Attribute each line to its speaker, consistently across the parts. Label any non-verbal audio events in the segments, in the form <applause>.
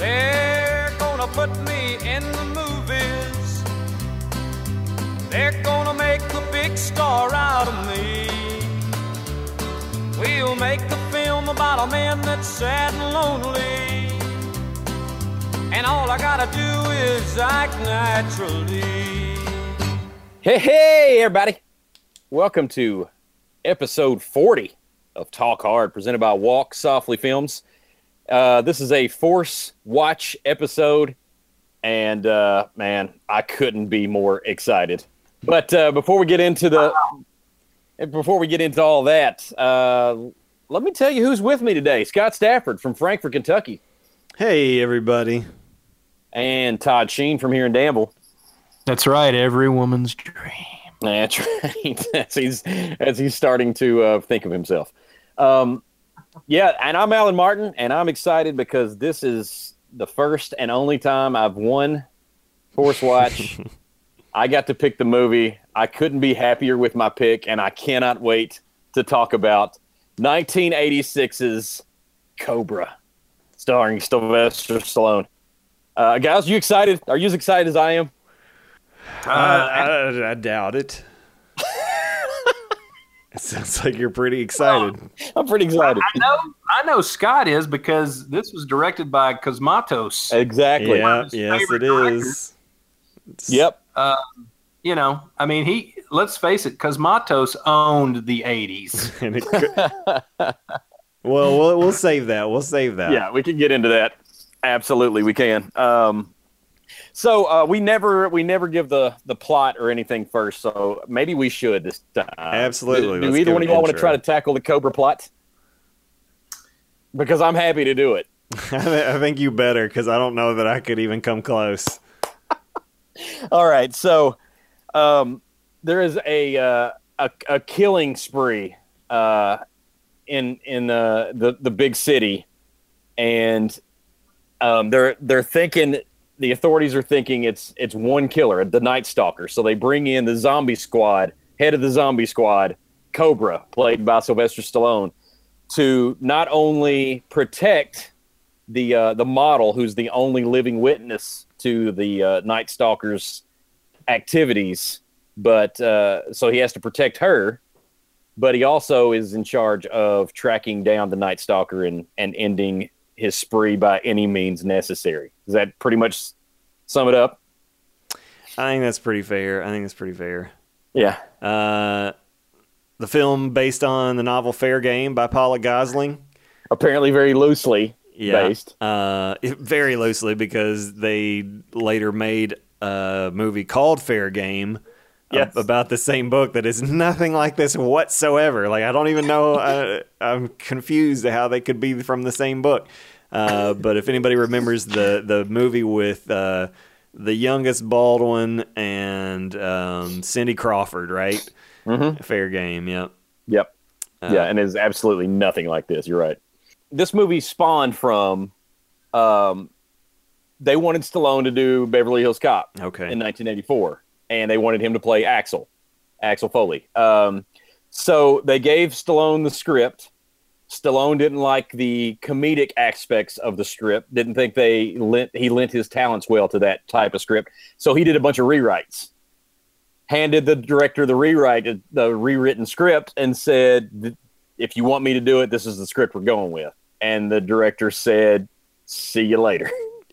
Speaker 1: They're gonna put me in the movies. They're gonna make a big star out of me. We'll make a film about a man that's sad and lonely. And all I gotta do is act naturally.
Speaker 2: Hey, hey, everybody. Welcome to episode 40 of Talk Hard, presented by Walk Softly Films. Uh, this is a Force Watch episode, and uh, man, I couldn't be more excited. But uh, before we get into the, before we get into all that, uh, let me tell you who's with me today. Scott Stafford from Frankfort, Kentucky,
Speaker 3: Hey, everybody.
Speaker 2: and Todd Sheen from here in Danville.
Speaker 4: That's right. Every woman's dream.
Speaker 2: That's <laughs> right. as he's as he's starting to uh, think of himself. Um, yeah, and I'm Alan Martin, and I'm excited because this is the first and only time I've won Force Watch. <laughs> I got to pick the movie. I couldn't be happier with my pick, and I cannot wait to talk about 1986's Cobra, starring Sylvester Stallone. Uh, guys, you excited? Are you as excited as I am?
Speaker 3: Uh, I, I doubt it. It sounds like you're pretty excited.
Speaker 2: I'm pretty excited.
Speaker 4: I know. I know Scott is because this was directed by Cosmatos.
Speaker 2: Exactly.
Speaker 3: yeah, yes, it
Speaker 4: directors.
Speaker 3: is. It's-
Speaker 2: Yep.
Speaker 4: You know, I mean, he. Let's face it, Cosmatos owned the '80s. <laughs>
Speaker 3: and it could- well, we'll we'll save that. We'll save that.
Speaker 2: Yeah, we can get into that. Absolutely, we can. Um, so uh, we never we never give the the plot or anything first. So maybe we should this time.
Speaker 3: Absolutely.
Speaker 2: Do, do either one of y'all want to try to tackle the Cobra plot? Because I'm happy to do it.
Speaker 3: I, <laughs> I think you better because I don't know that I could even come close. <laughs>
Speaker 2: All right. So um, there is a uh, a, a killing spree uh, in in uh, the the big city, and um, they're they're thinking the authorities are thinking it's it's one killer, the Night Stalker. So they bring in the zombie squad, head of the zombie squad, Cobra, played by Sylvester Stallone, to not only protect the uh, the model, who's the only living witness to the uh, Night Stalker's activities, but uh, so he has to protect her. But he also is in charge of tracking down the Night Stalker and and ending his spree by any means necessary. Does that pretty much sum it up?
Speaker 3: I think that's pretty fair. I think that's pretty fair.
Speaker 2: Yeah.
Speaker 3: Uh, the film based on the novel Fair Game by Paula Gosling.
Speaker 2: Apparently, very loosely based.
Speaker 3: Uh, very loosely because they later made a movie called Fair Game a-
Speaker 2: Yes.
Speaker 3: about the same book that is nothing like this whatsoever. Like I don't even know. uh, I'm confused how they could be from the same book. Uh, but if anybody remembers the the movie with uh, the youngest Baldwin and um, Cindy Crawford, right?
Speaker 2: Mhm.
Speaker 3: Fair Game. Yep.
Speaker 2: Yep.
Speaker 3: Uh,
Speaker 2: yeah, and is absolutely nothing like this. You're right. This movie spawned from um, they wanted Stallone to do Beverly Hills Cop
Speaker 3: Okay.
Speaker 2: in 1984, and they wanted him to play Axel, Axel Foley. Um, so they gave Stallone the script. Stallone didn't like the comedic aspects of the script. Didn't think they lent he lent his talents well to that type of script. So he did a bunch of rewrites. Handed the director the rewrite, the rewritten script, and said, "If you want me to do it, this is the script we're going with." And the director said, "See you later,"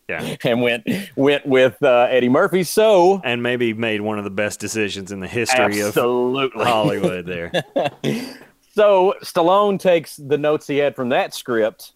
Speaker 3: yeah. <laughs>
Speaker 2: and went went with uh, Eddie Murphy. So
Speaker 3: And maybe made one of the best decisions in the history of Hollywood there. <laughs>
Speaker 2: So Stallone takes the notes he had from that script,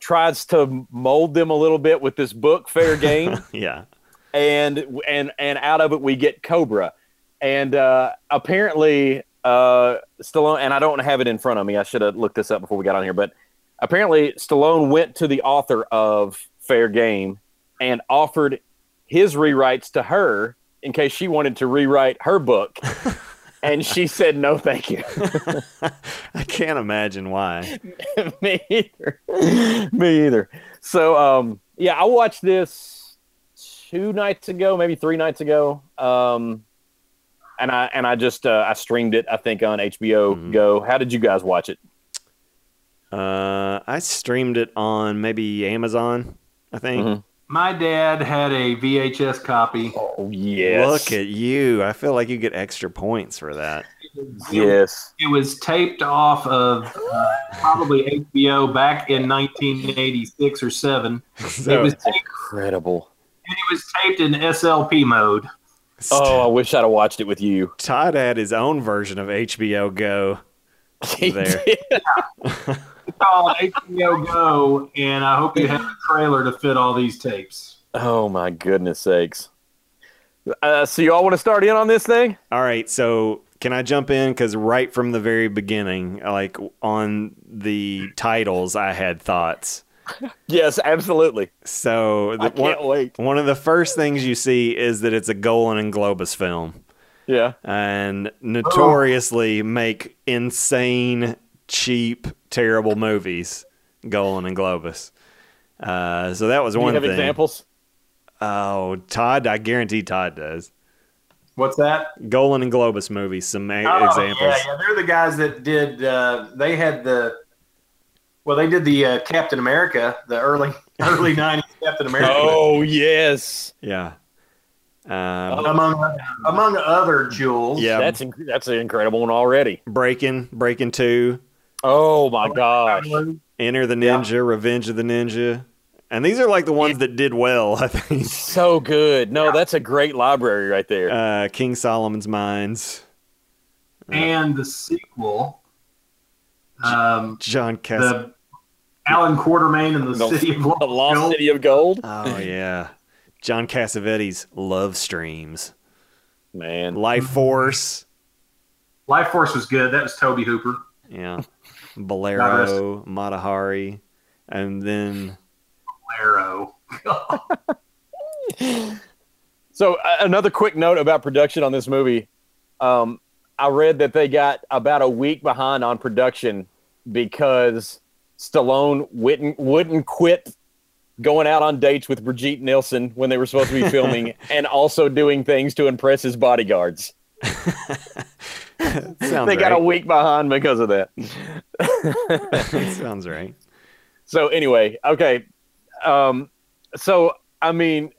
Speaker 2: tries to mold them a little bit with this book, Fair <laughs> Game,
Speaker 3: yeah.
Speaker 2: and and and out of it we get Cobra, and uh, apparently uh, Stallone and I don't have it in front of me. I should have looked this up before we got on here, but apparently Stallone went to the author of Fair Game and offered his rewrites to her in case she wanted to rewrite her book. <laughs> and she said no thank you <laughs>
Speaker 3: I can't imagine why. <laughs>
Speaker 2: me either me either so um yeah i watched this two nights ago maybe three nights ago um and i and i just uh, i streamed it i think on hbo
Speaker 3: Mhm.
Speaker 2: go how did you guys watch it
Speaker 3: Uh, I streamed it on maybe Amazon, I think.
Speaker 2: Mhm.
Speaker 4: My dad had a VHS copy.
Speaker 2: Oh yes.
Speaker 3: Look at you. I feel like you get extra points for that.
Speaker 2: yes.
Speaker 4: It was taped off of uh, probably HBO back in 1986 or seven. <laughs> it was taped,
Speaker 2: Incredible.
Speaker 4: and it was taped in SLP mode.
Speaker 2: Oh, I wish I'd have watched it with you.
Speaker 3: Todd had his own version of HBO Go. <laughs> There. <laughs>
Speaker 4: It's called HBO Go, and I hope you have a trailer to fit all these tapes.
Speaker 2: oh my goodness sakes. Uh, so you all want to start in on this thing?
Speaker 3: All right, so can I jump in? Because right from the very beginning, like on the titles, I had thoughts.
Speaker 2: Yes, absolutely.
Speaker 3: So the,
Speaker 2: I can't
Speaker 3: one,
Speaker 2: wait.
Speaker 3: one of the first things you see is that it's a Golan and Globus film,
Speaker 2: Yeah.
Speaker 3: and notoriously make insane, cheap, terrible movies. Golan and Globus. Uh, so that was
Speaker 2: Do you
Speaker 3: one
Speaker 2: have
Speaker 3: thing.
Speaker 2: examples?
Speaker 3: Oh, Todd, I guarantee Todd does.
Speaker 4: What's that?
Speaker 3: Golan and Globus movies, some a-
Speaker 4: Oh,
Speaker 3: examples.
Speaker 4: Yeah, yeah, they're the guys that did. Uh, they had the. Well, they did the uh, Captain America, the early <laughs> early <laughs> '90s Captain America,
Speaker 2: Oh yes.
Speaker 3: Yeah. Um,
Speaker 4: among among other jewels.
Speaker 3: yeah.
Speaker 2: That's inc- that's an incredible one already.
Speaker 3: Breaking, Breaking Two,
Speaker 2: Oh my gosh.
Speaker 3: Enter the Ninja, Revenge of the Ninja. And these are like the ones that did well, <laughs> I think.
Speaker 2: So good. No, that's a great library right there.
Speaker 3: Uh, King Solomon's Mines,
Speaker 4: and the sequel, um,
Speaker 3: John Cass.
Speaker 4: the Allan Quatermain and the,
Speaker 2: The-
Speaker 4: City of <laughs>
Speaker 2: the
Speaker 4: Lost
Speaker 2: Lost
Speaker 4: Gold.
Speaker 2: City of Gold.
Speaker 3: Oh yeah, John Cassavetes, Love Streams,
Speaker 2: Man.
Speaker 3: Life Force.
Speaker 4: Life Force was good. That was Tobe Hooper.
Speaker 3: Yeah, Bolero, Mata Hari, and then
Speaker 4: Arrow. <laughs>
Speaker 2: So uh, another quick note about production on this movie. Um, I read that they got about a week behind on production because Stallone wouldn't wouldn't quit going out on dates with Brigitte Nielsen when they were supposed to be filming, <laughs> and also doing things to impress his bodyguards. <laughs> <laughs> they got a week behind because of that. <laughs>
Speaker 3: sounds right.
Speaker 2: So anyway, okay. Um, so I mean,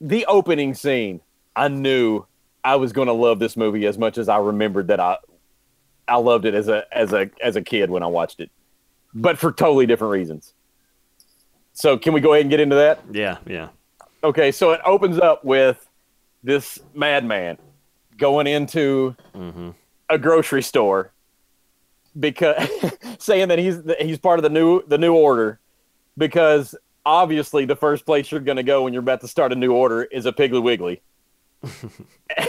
Speaker 2: the opening scene, I knew I was going to love this movie as much as I remembered that I I loved it as a as a as a kid when I watched it, but for totally different reasons. So can we go ahead and get into that?
Speaker 3: Yeah, yeah.
Speaker 2: Okay, so it opens up with this madman going into
Speaker 3: hmm
Speaker 2: a grocery store because <laughs> saying that he's he's part of the new the new order because obviously the first place you're going to go when you're about to start a new order is a Piggly Wiggly. <laughs>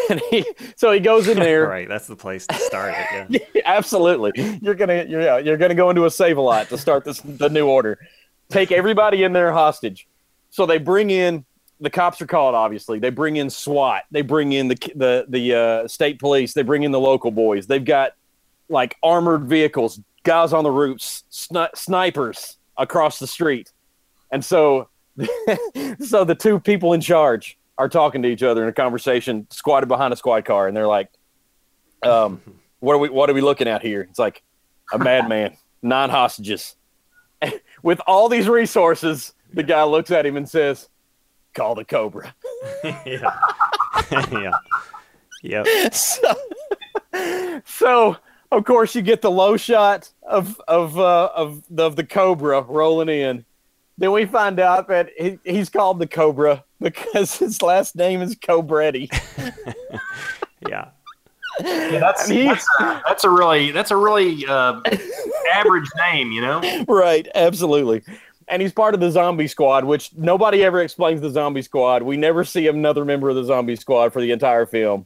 Speaker 2: and he, so he goes in there.
Speaker 3: Right, that's the place to start it. <laughs> Yeah.
Speaker 2: Absolutely, you're gonna you're, yeah, you're gonna go into a save a lot to start this the new order. Take everybody in there hostage. So they bring in the cops are called. Obviously, they bring in SWAT. They bring in the the the uh, state police. They bring in the local boys. They've got like armored vehicles, guys on the roofs, sni- snipers across the street, and so <laughs> so the two people in charge are talking to each other in a conversation, squatted behind a squad car, and they're like, um, <laughs> "What are we? What are we looking at here?" It's like a madman, nine hostages, <laughs> with all these resources. The guy looks at him and says, "Call the Cobra." <laughs>
Speaker 3: yeah. <laughs> yeah. Yep.
Speaker 2: so, so of course you get the low shot of of uh, of the, of the Cobra rolling in. Then we find out that he, he's called the Cobra because his last name is Cobretti. <laughs>
Speaker 3: Yeah.
Speaker 4: Yeah, that's
Speaker 2: he-
Speaker 4: that's, a, that's a really that's a really uh, average name, you know.
Speaker 2: right, absolutely. And he's part of the zombie squad, which nobody ever explains the zombie squad. We never see another member of the zombie squad for the entire film.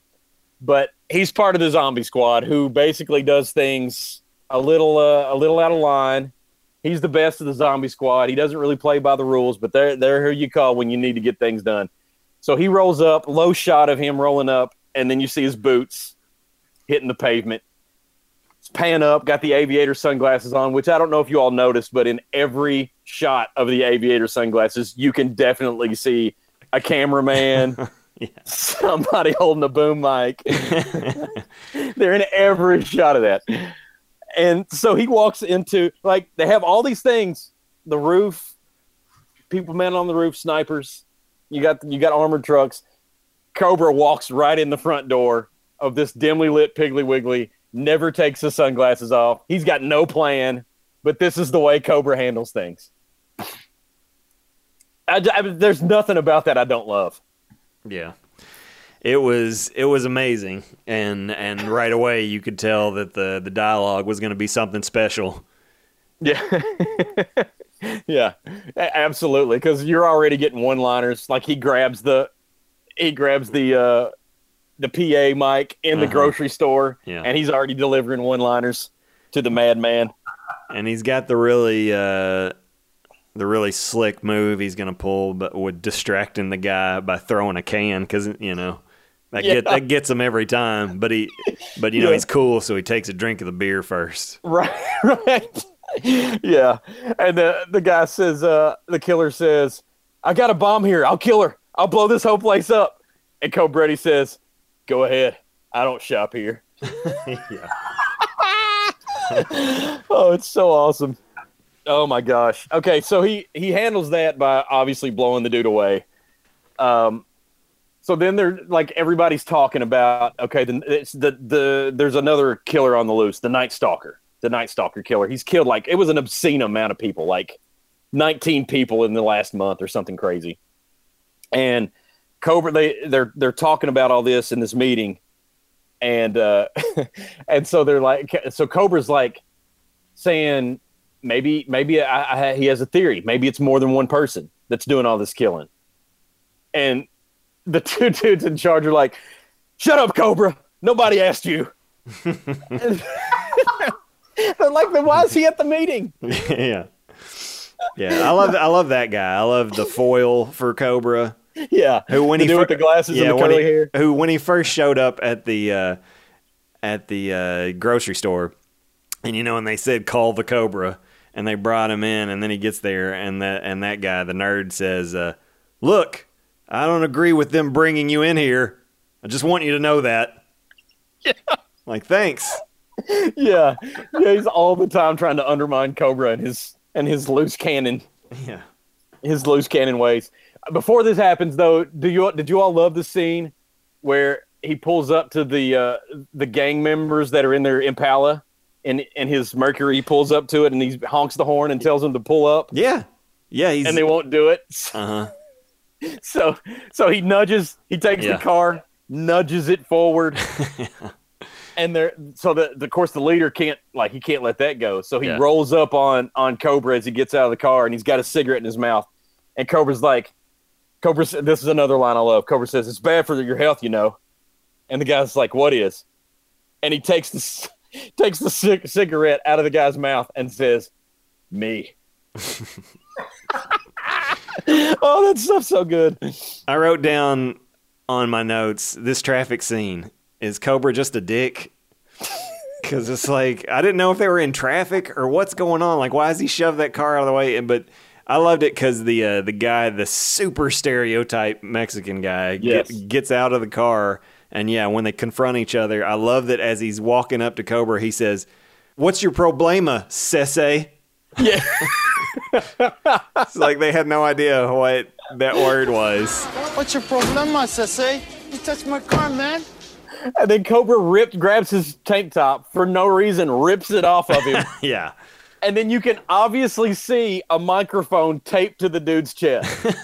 Speaker 2: But he's part of the zombie squad who basically does things a little uh, a little out of line. He's the best of the zombie squad. He doesn't really play by the rules, but they're they're who you call when you need to get things done. So he rolls up, low shot of him rolling up, and then you see his boots hitting the pavement. Pan up, got the aviator sunglasses on, which I don't know if you all noticed, but in every shot of the aviator sunglasses, you can definitely see a cameraman, <laughs>
Speaker 3: Yeah.
Speaker 2: somebody holding a boom mic. <laughs> They're in every shot of that. And so he walks into like they have all these things, the roof, people man on the roof, snipers. You got you got armored trucks. Cobra walks right in the front door of this dimly lit Piggly Wiggly. Never takes his sunglasses off. He's got no plan, but this is the way Cobra handles things. I, I- there's nothing about that I don't love.
Speaker 3: Yeah. It was it was amazing, and and right away you could tell that the the dialogue was going to be something special.
Speaker 2: Yeah. <laughs> yeah. Absolutely. Because you're already getting one liners. Like he grabs the he grabs the uh the PA mic in the
Speaker 3: Uh-huh.
Speaker 2: grocery store
Speaker 3: Yeah.
Speaker 2: and he's already delivering one liners to the madman.
Speaker 3: and he's got the really uh the really slick move he's gonna pull but with distracting the guy by throwing a can because you know that
Speaker 2: Yeah.
Speaker 3: get that gets him every time but he but you know
Speaker 2: Yeah.
Speaker 3: he's cool so he takes a drink of the beer first
Speaker 2: Right, <laughs> right. yeah. And the the guy says, uh, the killer says, I got a bomb here. I'll kill her. I'll blow this whole place up. And Cobretti says, Go ahead. I don't shop here. <laughs>
Speaker 3: yeah
Speaker 2: oh, it's so awesome. Oh my gosh. Okay, so he he handles that by obviously blowing the dude away. Um so then they're like everybody's talking about okay, then it's the the there's another killer on the loose, the Night Stalker. The Night Stalker killer. He's killed like it was an obscene amount of people, like 19 people in the last month or something crazy. And Cobra they they're they're talking about all this in this meeting. And uh <laughs> and so they're like so cobra's like saying maybe maybe I, I, he has a theory. Maybe it's more than one person that's doing all this killing. And the <laughs> two dudes in charge are like shut up cobra. Nobody asked you. <laughs> They're like then why is he at the meeting?
Speaker 3: Yeah. Yeah i love i love that guy. I love the foil for cobra <laughs>
Speaker 2: yeah
Speaker 3: who when
Speaker 2: The
Speaker 3: he
Speaker 2: dude
Speaker 3: fir-
Speaker 2: with the glasses and the curly
Speaker 3: he,
Speaker 2: hair.
Speaker 3: who when he first showed up at the uh, at the uh, grocery store, and you know, and they said call the Cobra, and they brought him in, and then he gets there, and that and that guy, the nerd, says, uh, "Look, I don't agree with them bringing you in here. I just want you to know that." <laughs>
Speaker 2: Yeah.
Speaker 3: Like, thanks. <laughs>
Speaker 2: yeah yeah he's all the time trying to undermine cobra and his and his loose cannon
Speaker 3: Yeah.
Speaker 2: his loose cannon ways. Before this happens, though, do you did you all love the scene where he pulls up to the uh, the gang members that are in their Impala, and and his Mercury pulls up to it and he honks the horn and tells them to pull up,
Speaker 3: Yeah. Yeah. He's.
Speaker 2: and they won't do it.
Speaker 3: uh huh. <laughs>
Speaker 2: So so he nudges, he takes
Speaker 3: Yeah.
Speaker 2: the car, nudges it forward, <laughs> and there. So the, the of course the leader can't like he can't let that go. So he
Speaker 3: Yeah.
Speaker 2: rolls up on on Cobra as he gets out of the car, and he's got a cigarette in his mouth, and Cobra's like, Cobra. This is another line I love. Cobra says it's bad for your health, you know, and the guy's like, what is? And he takes the <laughs> takes the cig- cigarette out of the guy's mouth and says, me. <laughs> oh, that stuff's so good.
Speaker 3: I wrote down on my notes this traffic scene is Cobra just a dick? <laughs> Because it's like I didn't know if they were in traffic or what's going on. Like, why has he shoved that car out of the way? And but I loved it because the uh, the guy, the super stereotype Mexican guy, get- gets out of the car, and yeah, when they confront each other, I love that as he's walking up to Cobra, he says, "What's your problema, sese?"
Speaker 2: Yeah. <laughs>
Speaker 3: It's like they had no idea what that word was.
Speaker 5: What's your problema, Sese? You touched my car, man.
Speaker 2: And then Cobra ripped, grabs his tank top for no reason, rips it off of him. <laughs>
Speaker 3: Yeah.
Speaker 2: And then you can obviously see a microphone taped to the dude's chest. <laughs>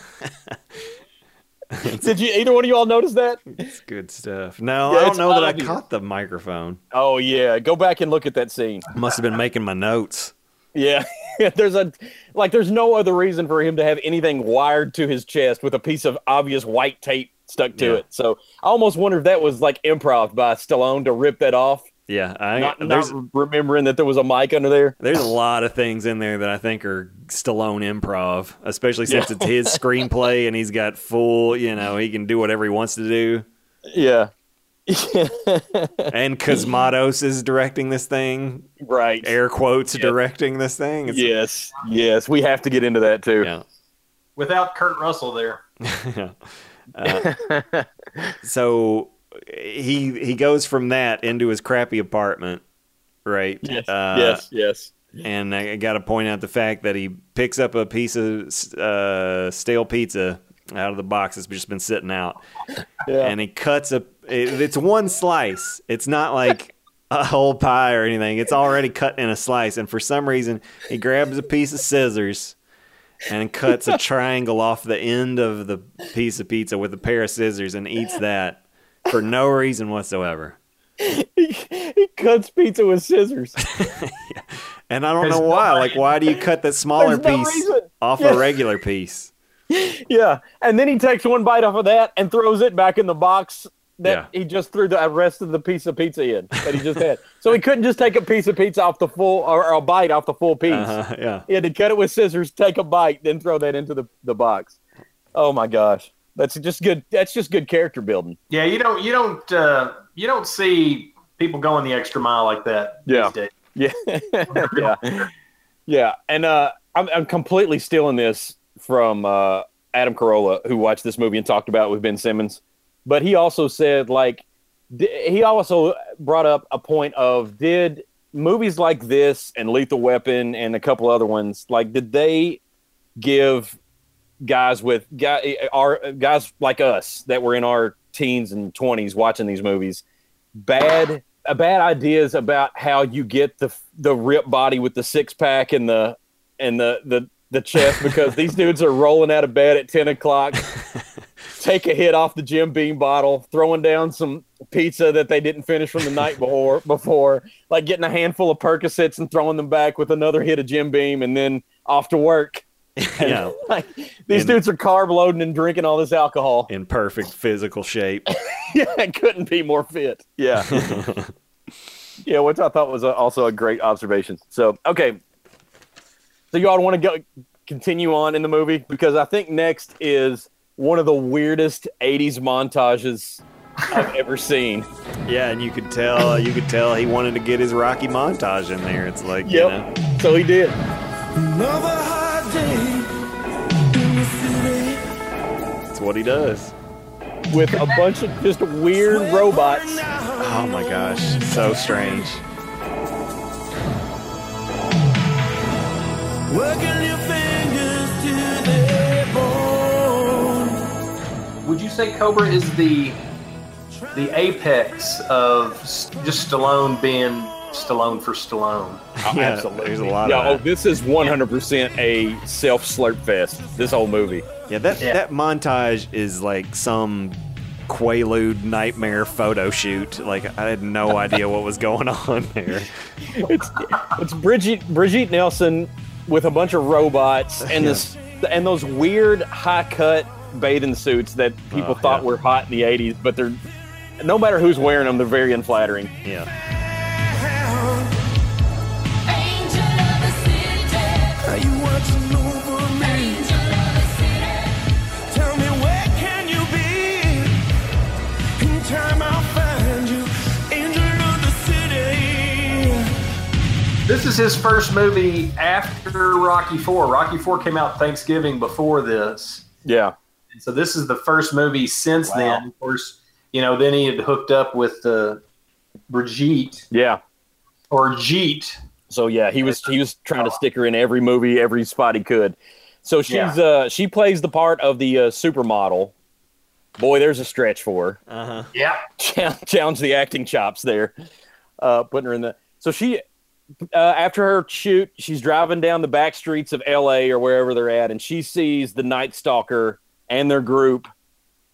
Speaker 2: Did you either one of you all notice that?
Speaker 3: It's good stuff. No,
Speaker 2: Yeah,
Speaker 3: I don't know that I caught the microphone.
Speaker 2: Oh yeah, go back and look at that scene.
Speaker 3: Must have been making my notes.
Speaker 2: Yeah, <laughs> there's a like there's no other reason for him to have anything wired to his chest with a piece of obvious white tape stuck to
Speaker 3: Yeah.
Speaker 2: it. So I almost wonder if that was like improv by Stallone to rip that off,
Speaker 3: Yeah, I,
Speaker 2: not, not remembering that there was a mic under there.
Speaker 3: there's a lot of things in there that I think are Stallone improv, especially since it's his <laughs> screenplay and he's got full, you know, he can do whatever he wants to do.
Speaker 2: Yeah.
Speaker 3: And Cosmatos is directing this thing,
Speaker 2: right.
Speaker 3: air quotes directing this thing. It's-
Speaker 2: Yes, yes, we have to get into that too.
Speaker 3: Yeah.
Speaker 4: Without Kurt Russell there. <laughs>
Speaker 3: yeah. Uh, <laughs> so he he goes from that into his crappy apartment, right?
Speaker 2: Yes,
Speaker 3: Uh,
Speaker 2: yes, yes.
Speaker 3: and I got to point out the fact that he picks up a piece of uh, stale pizza out of the box that's just been sitting out, and he cuts a. It, it's one slice. It's not like a whole pie or anything. It's already cut in a slice, and for some reason, he grabs a piece of scissors and cuts a <laughs> triangle off the end of the piece of pizza with a pair of scissors and eats that for no reason whatsoever.
Speaker 2: he cuts pizza with scissors. <laughs>
Speaker 3: And I don't
Speaker 4: There's
Speaker 3: know why.
Speaker 4: way.
Speaker 3: Like, why do you cut that smaller
Speaker 2: no
Speaker 3: piece
Speaker 2: reason.
Speaker 3: off
Speaker 2: Yeah.
Speaker 3: a regular piece? <laughs>
Speaker 2: Yeah, and then he takes one bite off of that and throws it back in the box that
Speaker 3: Yeah.
Speaker 2: he just threw the rest of the piece of pizza in that he just had. So he couldn't just take a piece of pizza off the full or, or a bite off the full piece.
Speaker 3: Uh-huh, yeah.
Speaker 2: He had to cut it with scissors, take a bite, then throw that into the, the box. Oh my gosh, that's just good. That's just good character building.
Speaker 4: Yeah, you don't you don't uh, you don't see people going the extra mile like that
Speaker 2: Yeah.
Speaker 4: these days. <laughs>
Speaker 2: Yeah, yeah, yeah. And uh, I'm, I'm completely stealing this from uh, Adam Carolla, who watched this movie and talked about it with Ben Simmons. But he also said, like, d- he also brought up a point of did movies like this and Lethal Weapon and a couple other ones, like, did they give guys with guy, our guys like us that were in our teens and 20s watching these movies bad uh, bad ideas about how you get the the rip body with the six pack and the and the the the chest because these <laughs> dudes are rolling out of bed at 10 o'clock take a hit off the Jim Beam bottle throwing down some pizza that they didn't finish from the night <laughs> before before like getting a handful of Percocets and throwing them back with another hit of Jim Beam and then off to work <laughs>
Speaker 3: Yeah.
Speaker 2: like these
Speaker 3: And-
Speaker 2: dudes are carb loading and drinking all this alcohol
Speaker 3: In perfect physical shape. <laughs>
Speaker 2: yeah, it couldn't be more fit. Yeah. <laughs> yeah, which I thought was a, also a great observation. So, okay. So, you all want to go continue on in the movie? Because I think next is one of the weirdest 80s montages I've ever seen.
Speaker 3: Yeah, and you could tell uh, you could tell he wanted to get his Rocky montage in there. It's like, you know,
Speaker 2: So he did.
Speaker 6: Another hard day in the city.
Speaker 3: it's what he does.
Speaker 2: With a bunch of just weird robots.
Speaker 3: Oh my gosh, so strange.
Speaker 6: Working your fingers to the bone.
Speaker 4: Would you say Cobra is the the apex of just Stallone being Stallone for Stallone?
Speaker 3: Oh, yeah,
Speaker 2: Absolutely.
Speaker 3: there's a lot
Speaker 2: yeah,
Speaker 3: of
Speaker 2: oh, this is 100% a self slurp fest. This whole movie.
Speaker 3: Yeah, that
Speaker 4: Yeah.
Speaker 3: that montage is like some Quaalude nightmare photo shoot. Like I had no idea what was going on there. <laughs>
Speaker 2: it's it's Bridget Brigitte Nielsen with a bunch of robots and this and those weird high cut bathing suits that people
Speaker 3: Oh,
Speaker 2: thought
Speaker 3: yeah.
Speaker 2: were hot in the 80s but they're no matter who's wearing them they're very unflattering
Speaker 3: Yeah.
Speaker 4: This is his first movie after Rocky Four. Rocky Four came out Thanksgiving before this.
Speaker 2: yeah
Speaker 4: And so this is the first movie since then. Of course, you know, then he had hooked up with uh, Brigitte
Speaker 2: yeah
Speaker 4: or Jeet.
Speaker 2: so yeah he was he was trying to stick her in every movie every spot he could so she's
Speaker 4: Yeah.
Speaker 2: uh she plays the part of the uh, supermodel boy there's a stretch for her Uh-huh.
Speaker 4: Yeah.
Speaker 2: challenge, <laughs> challenge the acting chops there, uh, putting her in the. So she, uh, after her shoot, she's driving down the back streets of L.A. or wherever they're at, and she sees the Night Stalker and their group.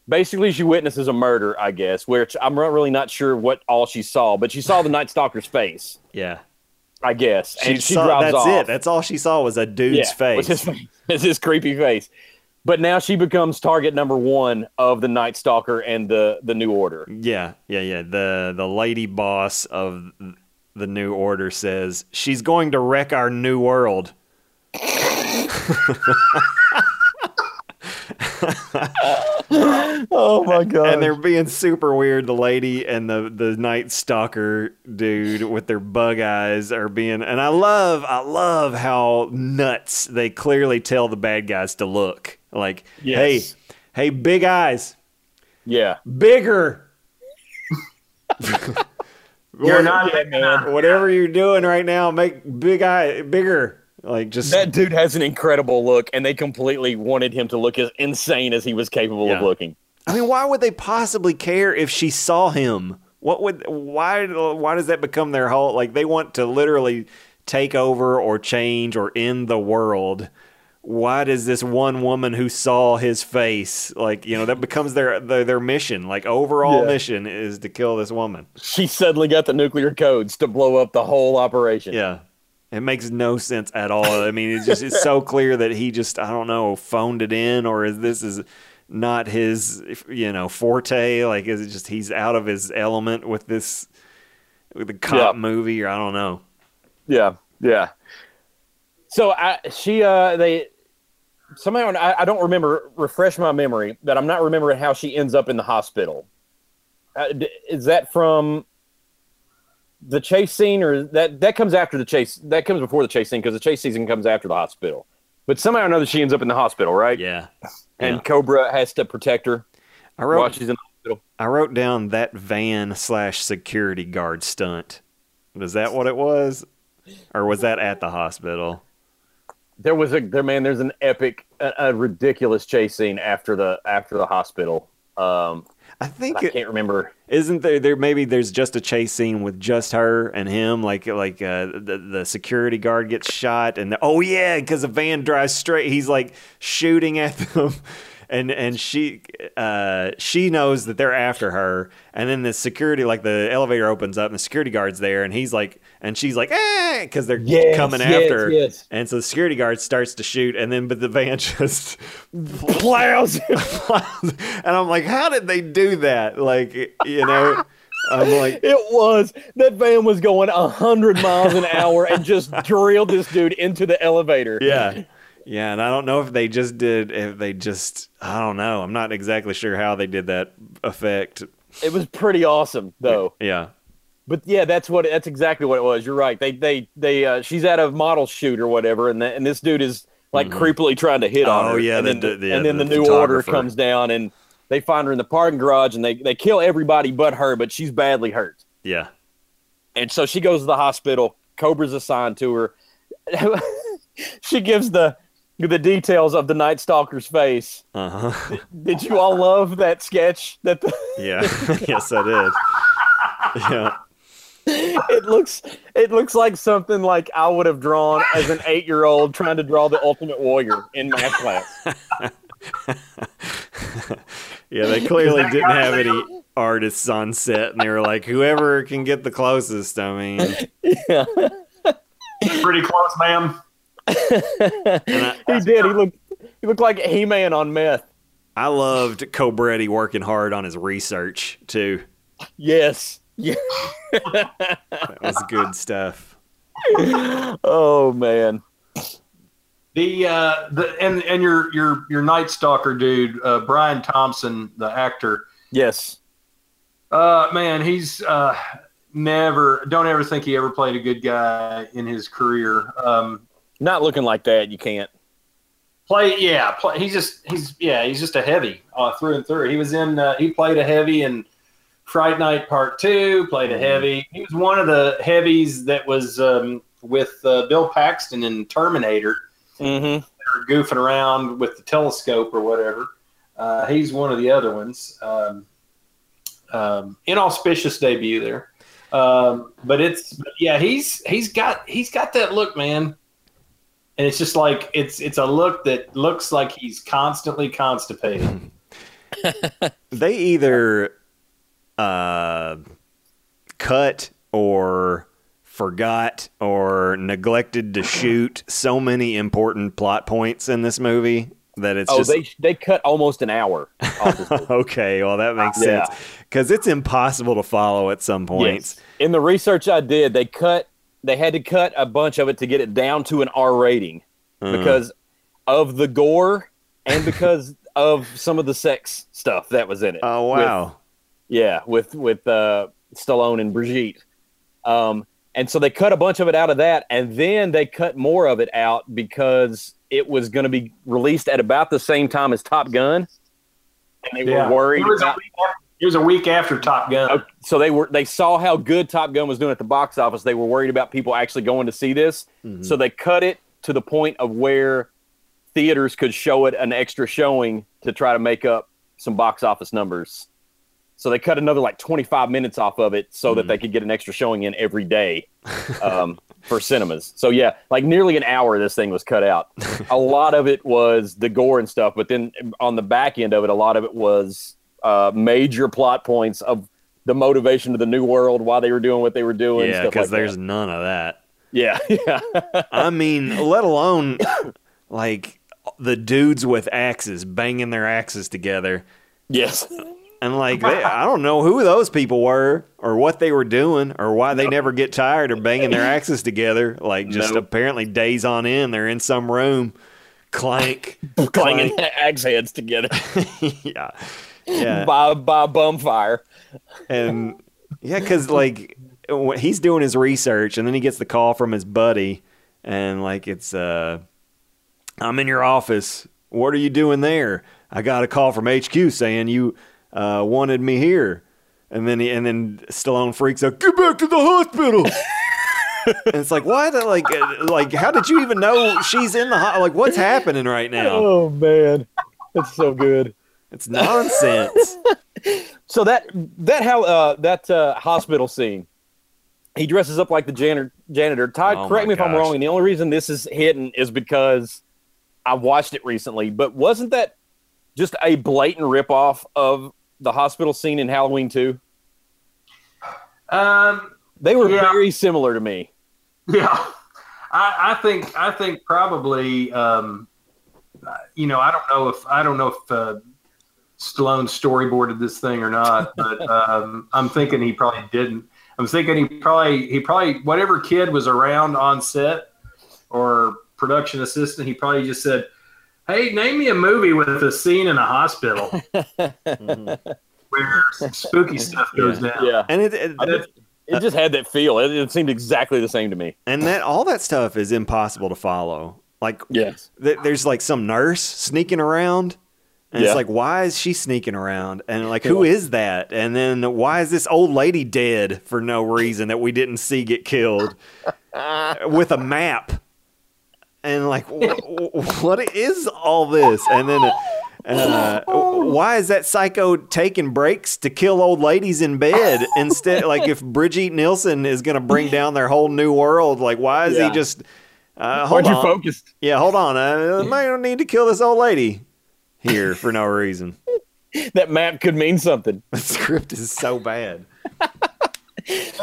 Speaker 2: Basically, she witnesses a murder, I guess, which I'm not really not sure what all she saw, but she saw the Night Stalker's face,
Speaker 3: Yeah.
Speaker 2: I guess,
Speaker 3: She
Speaker 2: and she
Speaker 3: saw,
Speaker 2: drives
Speaker 3: that's
Speaker 2: off.
Speaker 3: it. That's all she saw was a dude's
Speaker 2: yeah,
Speaker 3: face. <laughs>
Speaker 2: with his it's his creepy face. But now she becomes target number one of the Night Stalker and the the New Order.
Speaker 3: Yeah, yeah, yeah. The the lady boss of the new order says she's going to wreck our new world. <laughs>
Speaker 2: Oh my god!
Speaker 3: And they're being super weird. The lady and the the night stalker dude with their bug eyes are being and I love I love how nuts they clearly tell the bad guys to look. Like,
Speaker 2: Yes.
Speaker 3: hey, hey, big eyes,
Speaker 2: yeah.
Speaker 3: bigger. <laughs>
Speaker 4: You're not
Speaker 2: Yeah, man.
Speaker 3: Whatever you're doing right now, make big eye bigger. Like just
Speaker 2: That dude has an incredible look, and they completely wanted him to look as insane as he was capable
Speaker 3: Yeah.
Speaker 2: of looking.
Speaker 3: I mean, why would they possibly care if she saw him? What would why why does that become their whole like they want to literally take over or change or end the world? Why does this one woman who saw his face like you know that <laughs> becomes their their, their mission? Like overall
Speaker 2: Yeah.
Speaker 3: mission is to kill this woman.
Speaker 2: She suddenly got the nuclear codes to blow up the whole operation.
Speaker 3: Yeah. It makes no sense at all. I mean, it's just it's so clear that he just I don't know phoned it in, or is this is not his you know forte? Like, is it just he's out of his element with this with the cop
Speaker 2: Yeah.
Speaker 3: movie, or I don't know.
Speaker 2: Yeah, yeah. So I, she, uh, they somehow I, I don't remember. Refresh my memory, but I'm not remembering how she ends up in the hospital. Uh, d- is that from the chase scene, or that that comes after the chase? That comes before the chase scene because the chase season comes after the hospital. But somehow or another, she ends up in the hospital, right?
Speaker 3: Yeah,
Speaker 2: And
Speaker 3: yeah.
Speaker 2: Cobra has to protect her
Speaker 3: I
Speaker 2: while she's in the hospital.
Speaker 3: I wrote down that van slash security guard stunt. Was that what it was, or was that at the hospital?
Speaker 2: There was a there, man. There's an epic, a, a ridiculous chase scene after the after the hospital. Um,
Speaker 3: I think
Speaker 2: I can't remember.
Speaker 3: Isn't there there maybe there's just a chase scene with just her and him like like uh, the the security guard gets shot and the, oh yeah because the van drives straight he's like shooting at them <laughs> and and she uh she knows that they're after her and then the security like the elevator opens up and the security guard's there and he's like and she's like eh because they're
Speaker 2: Yes,
Speaker 3: coming
Speaker 2: yes,
Speaker 3: after
Speaker 2: yes.
Speaker 3: and so the security guard starts to shoot and then but the van <laughs> just
Speaker 2: Plows.
Speaker 3: and I'm like how did they do that like you know I'm like <laughs>
Speaker 2: It was that van was going hundred miles an hour and just drilled this dude into the elevator.
Speaker 3: Yeah. Yeah, and I don't know if they just did if they just I don't know. I'm not exactly sure how they did that effect.
Speaker 2: it was pretty awesome though.
Speaker 3: Yeah.
Speaker 2: But yeah, that's what that's exactly what it was. You're right. They they they uh, she's at a model shoot or whatever, and the, and this dude is like creepily trying to hit on
Speaker 3: Oh,
Speaker 2: her.
Speaker 3: yeah,
Speaker 2: and
Speaker 3: the-
Speaker 2: then the, and then
Speaker 3: the
Speaker 2: the, new order comes down and they find her in the parking garage and they they kill everybody but her, but she's badly hurt.
Speaker 3: Yeah.
Speaker 2: And so she goes to the hospital. Cobra's assigned to her. <laughs> she gives the the details of the Night Stalker's face.
Speaker 3: Uh-huh.
Speaker 2: Did you all love that sketch? That the, <laughs>
Speaker 3: Yeah. <laughs> yes, I did. Yeah.
Speaker 2: it looks it looks like something like I would have drawn as an eight year old trying to draw the Ultimate Warrior in math class. <laughs>
Speaker 3: Yeah, they clearly didn't have any artists on set and they were like whoever can get the closest, I mean.
Speaker 4: yeah, Pretty close, ma'am. <laughs>
Speaker 2: He did. He looked he looked like He Man on meth.
Speaker 3: I loved Cobretti working hard on his research too.
Speaker 2: Yes. Yeah.
Speaker 3: That was good stuff.
Speaker 2: Oh man.
Speaker 4: The uh, the and and your your your Night Stalker dude, uh, Brian Thompson, the actor.
Speaker 2: Yes.
Speaker 4: Uh, man, he's uh, never. Don't ever think he ever played a good guy in his career. Um,
Speaker 2: Not looking like that. You can't.
Speaker 4: play, yeah, play. He's just he's yeah, he's just a heavy uh, through and through. He was in. Uh, he played a heavy in Fright Night Part Two. Played a heavy. He was one of the heavies that was um, with uh, Bill Paxton in Terminator.
Speaker 2: Mm-hmm.
Speaker 4: or goofing around with the telescope or whatever. Uh, he's one of the other ones. Um, um, inauspicious debut there, um, but it's but yeah, he's he's got he's got that look, man, and it's just like it's it's a look that looks like he's constantly constipated. <laughs>
Speaker 3: they either uh, cut or forgot or neglected to shoot so many important plot points in this movie that it's
Speaker 2: Oh,
Speaker 3: just
Speaker 2: they they cut almost an hour off this <laughs>
Speaker 3: okay. Well, that makes
Speaker 2: Yeah.
Speaker 3: sense because it's impossible to follow at some points.
Speaker 2: Yes. In the research I did, they cut they had to cut a bunch of it to get it down to an R rating
Speaker 3: Uh,
Speaker 2: because of the gore and <laughs> because of some of the sex stuff that was in it.
Speaker 3: oh
Speaker 2: With-
Speaker 3: wow,
Speaker 2: yeah, with with uh, Stallone and Brigitte. Um, and so they cut a bunch of it out of that, and then they cut more of it out because it was going to be released at about the same time as Top Gun, and they
Speaker 4: Yeah.
Speaker 2: were worried
Speaker 4: It was
Speaker 2: about
Speaker 4: a week after- It was a week after Top Gun.
Speaker 2: Okay, so they were they saw how good Top Gun was doing at the box office. They were worried about people actually going to see this, so they cut it to the point of where theaters could show it an extra showing to try to make up some box office numbers. So they cut another like 25 minutes off of it so that they could get an extra showing in every day <laughs> um, for cinemas. So yeah, like nearly an hour this thing was cut out. <laughs> a lot of it was the gore and stuff, but then on the back end of it, a lot of it was uh, major plot points of the motivation of the new world, why they were doing what they were doing.
Speaker 3: Yeah, because
Speaker 2: like
Speaker 3: there's
Speaker 2: that.
Speaker 3: none of that.
Speaker 2: yeah, <laughs> yeah.
Speaker 3: I mean, let alone <coughs> like the dudes with axes banging their axes together.
Speaker 2: yes.
Speaker 3: And like, they, I don't know who those people were, or what they were doing, or why they never get tired of banging their axes together. Like, just apparently days on end, they're in some room, clank, <laughs>
Speaker 2: Clanging <laughs> axe heads together
Speaker 3: yeah, yeah,
Speaker 2: by by bum fire.
Speaker 3: and yeah, because like he's doing his research, and then he gets the call from his buddy, and like it's uh, I'm in your office. What are you doing there? I got a call from HQ saying you uh, wanted me here, and then he, and then Stallone freaks out. Get back to the hospital. and it's like what? Like uh, like how did you even know she's in the ho- like what's happening right now?
Speaker 2: Oh man, it's so good.
Speaker 3: It's nonsense. <laughs>
Speaker 2: So that that how uh, that uh, hospital scene, he dresses up like the janitor. Janitor. Todd,
Speaker 3: Oh,
Speaker 2: correct
Speaker 3: my
Speaker 2: me if I'm wrong. And the only reason this is hidden is because I watched it recently. But wasn't that just a blatant ripoff of the hospital scene in Halloween 2?
Speaker 4: Um,
Speaker 2: They were
Speaker 4: Yeah.
Speaker 2: very similar to me.
Speaker 4: Yeah, I, I think I think probably um, you know I don't know if I don't know if uh, Stallone storyboarded this thing or not, but <laughs> um, I'm thinking he probably didn't. I'm thinking he probably he probably whatever kid was around on set or production assistant, he probably just said, "Hey, name me a movie with a scene in a hospital <laughs> where some spooky stuff goes down."
Speaker 2: Yeah.
Speaker 3: and it, it,
Speaker 4: That's-
Speaker 2: It just had that feel. It, it seemed exactly the same to me.
Speaker 3: and that all that stuff is impossible to follow. Like
Speaker 2: Yes.
Speaker 3: th- there's like some nurse sneaking around. And
Speaker 2: Yeah.
Speaker 3: it's like, why is she sneaking around? And like, who is that? And then why is this old lady dead for no reason that we didn't see get killed <laughs> with a map? And like, wh- what is all this? And then, uh, why is that psycho taking breaks to kill old ladies in bed <laughs> instead? Like, if Brigitte Nielsen is going to bring down their whole new world, like, why is
Speaker 2: Yeah.
Speaker 3: he just? Uh, hold
Speaker 2: Aren't you
Speaker 3: on.
Speaker 2: focused?
Speaker 3: Yeah, hold on. I <laughs> might need to kill this old lady here for no reason. <laughs>
Speaker 2: That map could mean something. <laughs>
Speaker 3: The script is so bad.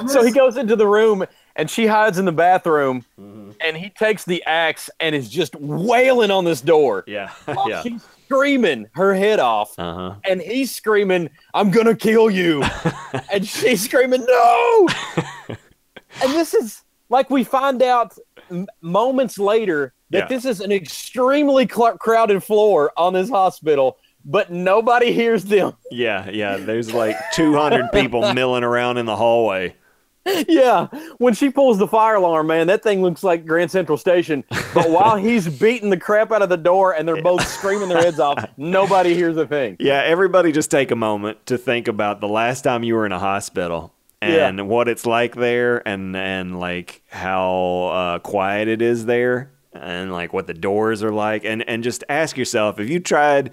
Speaker 2: So he goes into the room and she hides in the bathroom and he takes the axe and is just wailing on this door.
Speaker 3: Yeah,
Speaker 2: While <laughs>
Speaker 3: yeah.
Speaker 2: She's screaming her head off.
Speaker 3: Uh huh.
Speaker 2: And he's screaming, I'm gonna kill you. and she's screaming, No. and this is like we find out m- moments later that
Speaker 3: Yeah.
Speaker 2: this is an extremely cl- crowded floor on this hospital, but nobody hears them. <laughs>
Speaker 3: Yeah, yeah. There's like 200 people <laughs> milling around in the hallway.
Speaker 2: Yeah, when she pulls the fire alarm, man, that thing looks like Grand Central Station. But <laughs> while he's beating the crap out of the door and they're both screaming their heads off, nobody hears a thing.
Speaker 3: Yeah, everybody just take a moment to think about the last time you were in a hospital and
Speaker 2: Yeah.
Speaker 3: what it's like there and and like how uh, quiet it is there and like what the doors are like and and just ask yourself if you tried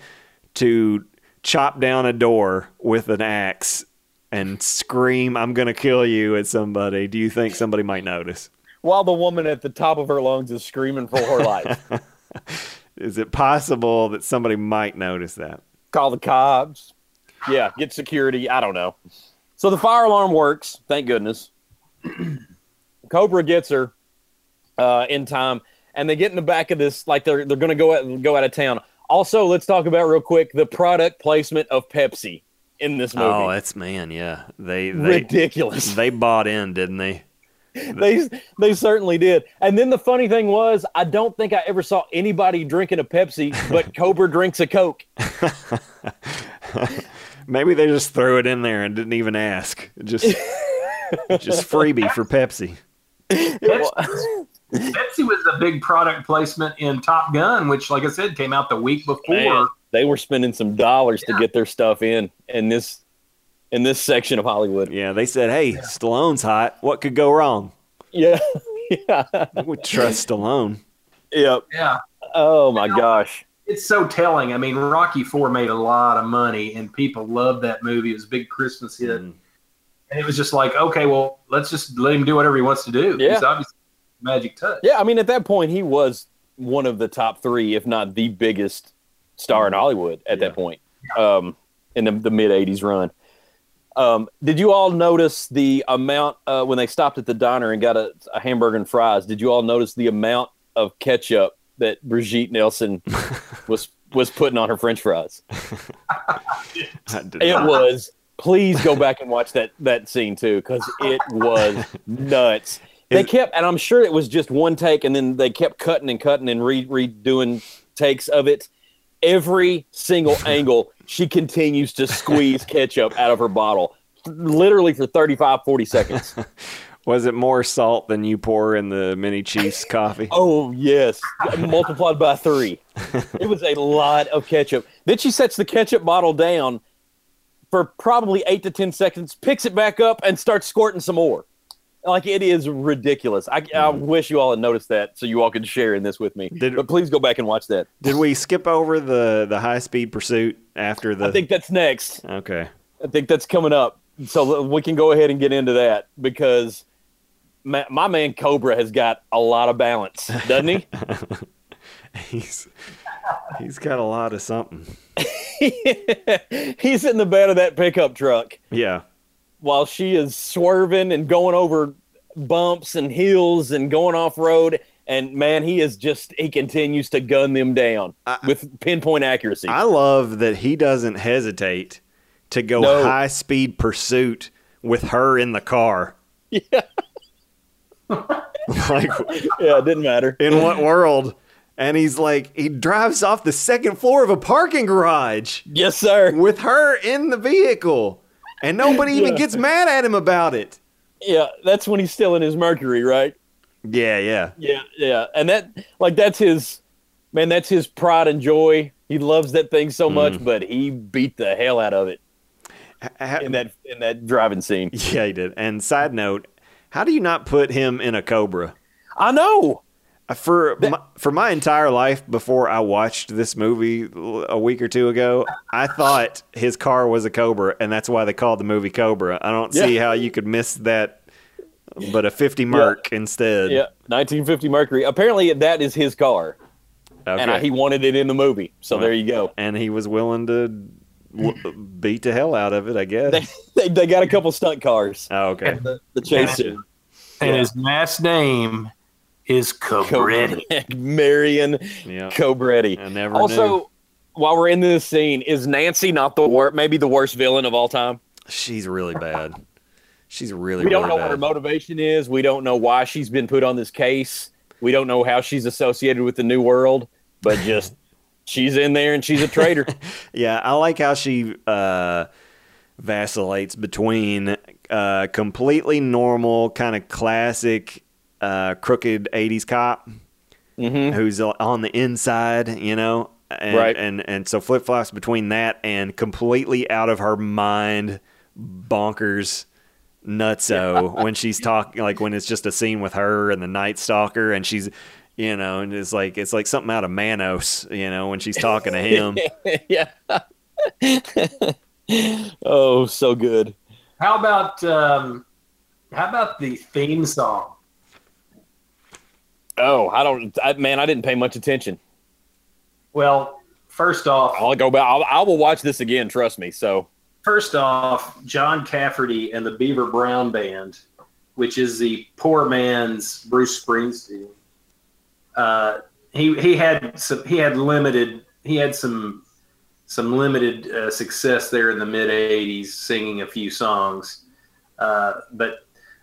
Speaker 3: to chop down a door with an axe and scream I'm going to kill you at somebody, do you think somebody might notice?
Speaker 2: While the woman at the top of her lungs is screaming for her life. <laughs>
Speaker 3: Is it possible that somebody might notice that?
Speaker 2: Call the cops. Yeah, get security. I don't know. So the fire alarm works, thank goodness. <clears throat> Cobra gets her uh, in time, and they get in the back of this like they're they're going to go out, go out of town. Also, let's talk about real quick the product placement of Pepsi in this movie.
Speaker 3: Oh, that's man, yeah. They they
Speaker 2: Ridiculous.
Speaker 3: they bought in, didn't they? <laughs>
Speaker 2: they they certainly did. And then the funny thing was, I don't think I ever saw anybody drinking a Pepsi, but <laughs> Cobra drinks a Coke. <laughs>
Speaker 3: Maybe they just threw it in there and didn't even ask. Just <laughs> just freebie for Pepsi.
Speaker 4: Pepsi was a big product placement in Top Gun, which, like I said, came out the week before.
Speaker 2: Man, they were spending some dollars to get their stuff in, and this in this section of Hollywood.
Speaker 3: Yeah, they said, "Hey, Stallone's hot. What could go wrong?"
Speaker 2: Yeah. <laughs> yeah.
Speaker 3: I would trust Stallone.
Speaker 2: Yep.
Speaker 4: Yeah.
Speaker 2: Oh my gosh.
Speaker 4: It's so telling. I mean, Rocky Four made a lot of money, and people loved that movie. It was a big Christmas hit,
Speaker 3: Mm.
Speaker 4: and it was just like, okay, well, let's just let him do whatever he wants to do.
Speaker 2: Yeah.
Speaker 4: He's obviously magic touch.
Speaker 2: Yeah, I mean, at that point, he was one of the top three, if not the biggest star in Hollywood at that point, um, in the, the mid '80s run. Um, did you all notice the amount uh, when they stopped at the diner and got a, a hamburger and fries? Did you all notice the amount of ketchup that Brigitte Nielsen <laughs> was was putting on her French fries? <laughs> It
Speaker 3: not.
Speaker 2: was. Please go back and watch that that scene too, because it was <laughs> nuts. They
Speaker 3: Is-
Speaker 2: kept, and I'm sure it was just one take, and then they kept cutting and cutting and re- redoing takes of it. Every single <laughs> angle, she continues to squeeze ketchup out of her bottle, literally for 35, 40 seconds.
Speaker 3: Was it more salt than you pour in the mini Chiefs <laughs> coffee?
Speaker 2: Oh yes, multiplied by three. <laughs> It was a lot of ketchup. Then she sets the ketchup bottle down for probably eight to ten seconds, picks it back up, and starts squirting some more. Like it is ridiculous. I, I mm. wish you all had noticed that, so you all could share in this with me.
Speaker 3: Did-
Speaker 2: but please go back and watch that.
Speaker 3: Did we skip over the the high speed pursuit after the?
Speaker 2: I think that's next.
Speaker 3: okay.
Speaker 2: I think that's coming up. So we can go ahead and get into that because my, my man Cobra has got a lot of balance, doesn't he? <laughs>
Speaker 3: He's he's got a lot of something. <laughs>
Speaker 2: He's in the bed of that pickup truck
Speaker 3: Yeah.
Speaker 2: while she is swerving and going over bumps and hills and going off road. And man, he is just, he continues to gun them down with pinpoint accuracy.
Speaker 3: I love that he doesn't hesitate to go
Speaker 2: No.
Speaker 3: high speed pursuit with her in the car. <laughs>
Speaker 2: yeah. <laughs>
Speaker 3: Like
Speaker 2: yeah, it didn't matter.
Speaker 3: in what world? And he's like he drives off the second floor of a parking garage
Speaker 2: Yes, sir.
Speaker 3: with her in the vehicle. And nobody even
Speaker 2: Yeah.
Speaker 3: gets mad at him about it.
Speaker 2: Yeah, that's when he's still in his Mercury, right?
Speaker 3: Yeah, yeah.
Speaker 2: Yeah, yeah. And that, like, that's his, man, that's his pride and joy. He loves that thing so much, mm. but he beat the hell out of it in that in that driving scene. <laughs>
Speaker 3: Yeah, he did. And side note, how do you not put him in a Cobra?
Speaker 2: I know.
Speaker 3: Uh, For my, for my entire life before I watched this movie a week or two ago, I thought his car was a Cobra, and that's why they called the movie Cobra. I don't see how you could miss that, but a 50 Merc instead.
Speaker 2: Yeah, 1950 Mercury. Apparently, that is his car,
Speaker 3: Okay.
Speaker 2: and he wanted it in the movie. So there you go.
Speaker 3: and he was willing to beat the hell out of it, I guess.
Speaker 2: They, they, they got a couple stunt cars.
Speaker 3: oh, okay.
Speaker 2: The, the chase scene.
Speaker 4: And his last name is Cobretti.
Speaker 2: Marion
Speaker 3: Yeah.
Speaker 2: Cobretti.
Speaker 3: I never
Speaker 2: also,
Speaker 3: knew.
Speaker 2: while we're in this scene, is Nancy not the worst, maybe the worst villain of all time?
Speaker 3: She's really bad. She's really,
Speaker 2: We don't
Speaker 3: really
Speaker 2: know
Speaker 3: bad.
Speaker 2: what her motivation is. We don't know why she's been put on this case. We don't know how she's associated with the New World, but just <laughs> she's in there and she's a traitor. <laughs>
Speaker 3: Yeah, I like how she uh, vacillates between uh, completely normal, kind of classic, uh, crooked '80s cop
Speaker 2: Mhm.
Speaker 3: who's on the inside, you know, and
Speaker 2: Right.
Speaker 3: and and so flip flops between that and completely out of her mind, bonkers. Nutso when she's talking, like when it's just a scene with her and the Night Stalker, and she's, you know, and it's like it's like something out of Manos, you know, when she's talking to him. <laughs>
Speaker 2: yeah. oh, so good.
Speaker 4: How about um, how about the theme song?
Speaker 2: Oh, I don't, I, man, I didn't pay much attention.
Speaker 4: Well, first off,
Speaker 2: I'll go back. I'll, I will watch this again. Trust me. So,
Speaker 4: first off, John Cafferty and the Beaver Brown Band, which is the poor man's Bruce Springsteen. Uh, he he had some he had limited he had some some limited uh, success there in the mid '80s, singing a few songs. Uh, but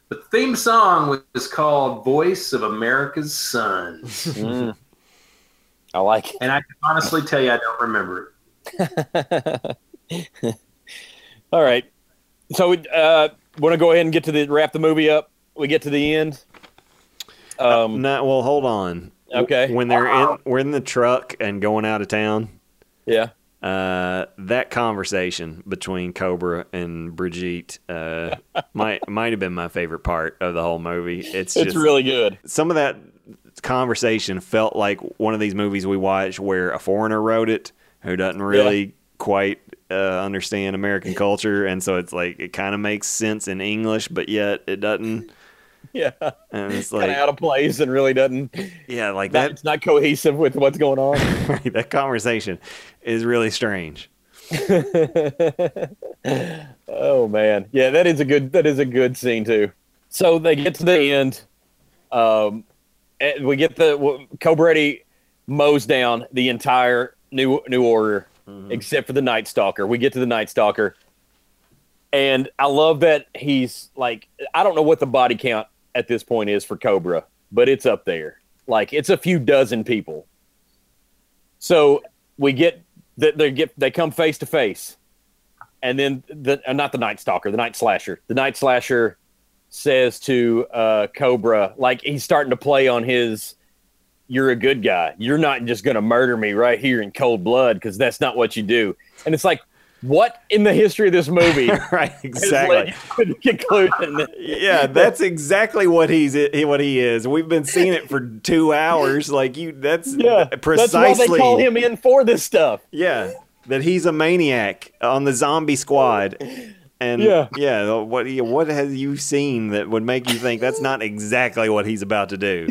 Speaker 4: the theme song was called "Voice of America's Sons," <laughs>
Speaker 2: mm, I like it.
Speaker 4: and I can honestly tell you I don't remember it. <laughs>
Speaker 2: All right. So, we uh, want to go ahead and get to the wrap the movie up? We get to the end. Um,
Speaker 3: No, well, hold on.
Speaker 2: Okay.
Speaker 3: When they're in, we're in the truck and going out of town.
Speaker 2: yeah.
Speaker 3: Uh, that conversation between Cobra and Brigitte uh, <laughs> might might have been my favorite part of the whole movie. It's
Speaker 2: It's
Speaker 3: just
Speaker 2: really good.
Speaker 3: some of that conversation felt like one of these movies we watch where a foreigner wrote it who doesn't really quite uh, understand American culture, and so it's like it kind of makes sense in English, but yet it doesn't.
Speaker 2: Yeah,
Speaker 3: And it's
Speaker 2: kind
Speaker 3: like,
Speaker 2: of out of place and really doesn't.
Speaker 3: yeah, like
Speaker 2: That, it's not cohesive with what's going on. <laughs>
Speaker 3: that conversation is really strange. <laughs>
Speaker 2: oh man, yeah, that is a good that is a good scene too. So they get to the end. Um, and we get the w- Cobretti mows down the entire new New Order except for the Night Stalker. We get to the Night Stalker, and I love that he's like I don't know what the body count at this point is for Cobra, but it's up there. Like it's a few dozen people. So we get that they get they come face to face and then the uh, not the night stalker the night slasher the night slasher says to uh cobra like he's starting to play on his you're a good guy you're not just gonna murder me right here in cold blood because that's not what you do and it's like what in the history of this movie <laughs>
Speaker 3: right, exactly.
Speaker 2: led you to the conclusion
Speaker 3: Yeah, that's exactly what he's what he is. We've been seeing it for two hours. Like you, that's
Speaker 2: yeah
Speaker 3: precisely.
Speaker 2: that's why they call him in for this stuff
Speaker 3: Yeah, that he's a maniac on the zombie squad. And
Speaker 2: Yeah.
Speaker 3: yeah, what what have you seen that would make you think that's not exactly what he's about to do?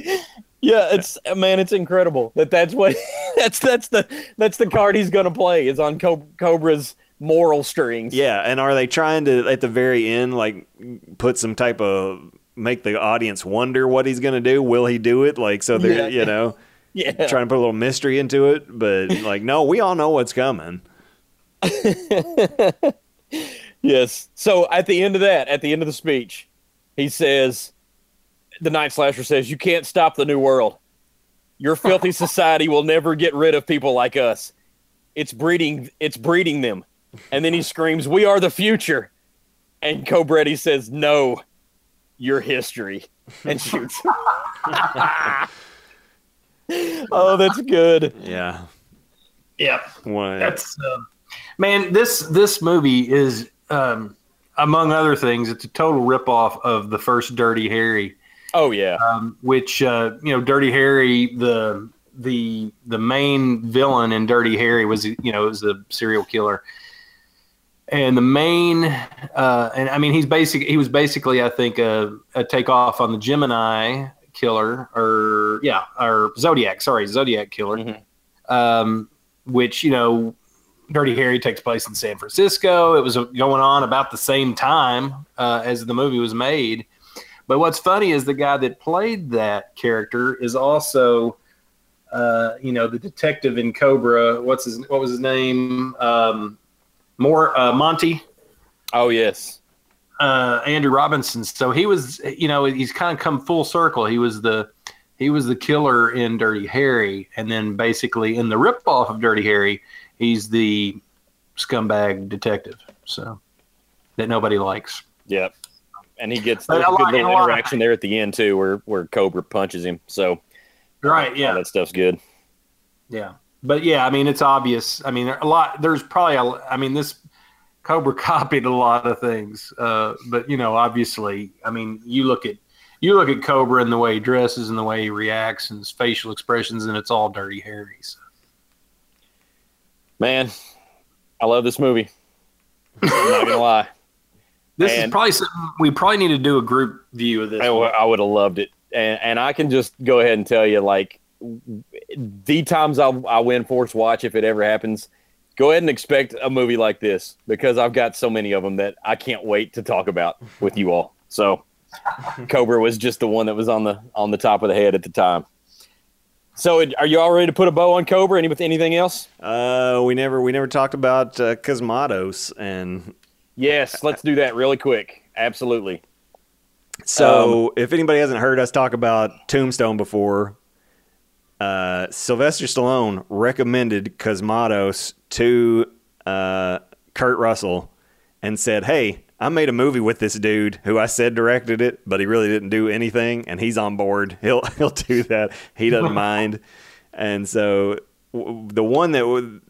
Speaker 2: Yeah, it's man, it's incredible that that's what <laughs> that's that's the that's the card he's gonna play is on Cobra's moral strings.
Speaker 3: Yeah, and are they trying to at the very end like put some type of make the audience wonder what he's going to do? Will he do it? Like so they're
Speaker 2: Yeah.
Speaker 3: you know <laughs>
Speaker 2: yeah.
Speaker 3: trying to put a little mystery into it, but like no, we all know what's coming. <laughs>
Speaker 2: Yes. So at the end of that, at the end of the speech, he says, the Night Slasher says, "You can't stop the new world. Your filthy <laughs> society will never get rid of people like us. It's breeding. It's breeding them." And then he screams, "We are the future." And Cobretti says, "No, your history," and shoots. <laughs> oh, that's good.
Speaker 3: Yeah.
Speaker 4: Yeah,
Speaker 3: One,
Speaker 4: that's um, man. This this movie is, um, among other things, it's a total ripoff of the first Dirty Harry.
Speaker 2: Oh yeah.
Speaker 4: um, which uh, you know, Dirty Harry, the the the main villain in Dirty Harry was you know was a serial killer, and the main uh, and I mean he's basic he was basically I think a, a takeoff on the Gemini killer or yeah or Zodiac sorry Zodiac killer,
Speaker 2: Mhm.
Speaker 4: um, which you know. Dirty Harry takes place in San Francisco. It was going on about the same time uh, as the movie was made. But what's funny is the guy that played that character is also, uh, you know, the detective in Cobra. What's his? What was his name? Um, more uh, Monty.
Speaker 2: Oh yes.
Speaker 4: Uh, Andrew Robinson. So he was, you know, he's kind of come full circle. He was the he was the killer in Dirty Harry, and then basically in the ripoff of Dirty Harry, he's the scumbag detective. So that nobody likes.
Speaker 2: Yep. And he gets
Speaker 4: a
Speaker 2: good little interaction there at the end too, where where Cobra punches him. So
Speaker 4: Right?
Speaker 2: all
Speaker 4: Yeah.
Speaker 2: that stuff's good.
Speaker 4: Yeah, but yeah, I mean, it's obvious. I mean, a lot. There's probably a. I mean, this Cobra <laughs> copied a lot of things, uh, but you know, obviously, I mean, you look at you look at Cobra and the way he dresses and the way he reacts and his facial expressions, and it's all Dirty Harry. So.
Speaker 2: Man, I love this movie. I'm not gonna lie. <laughs>
Speaker 4: This is probably something we probably need to do a group view of this.
Speaker 2: I,
Speaker 4: one.
Speaker 2: would have loved it, and and I can just go ahead and tell you, like, the times I'll I win Force Watch if it ever happens. Go ahead and expect a movie like this because I've got so many of them that I can't wait to talk about with you all. So, <laughs> Cobra was just the one that was on the on the top of the head at the time. So, are you all ready to put a bow on Cobra? Any with anything else?
Speaker 3: Uh, we never we never talked about uh, Cosmatos, and
Speaker 2: Yes, let's do that really quick. Absolutely.
Speaker 3: so
Speaker 2: Um,
Speaker 3: if anybody hasn't heard us talk about Tombstone before, uh, Sylvester Stallone recommended Cosmatos to uh, Kurt Russell and said, "Hey, I made a movie with this dude who I said directed it, but he really didn't do anything, and he's on board. <laughs> He'll he'll do that. He doesn't <laughs> mind." And so w- the one that w-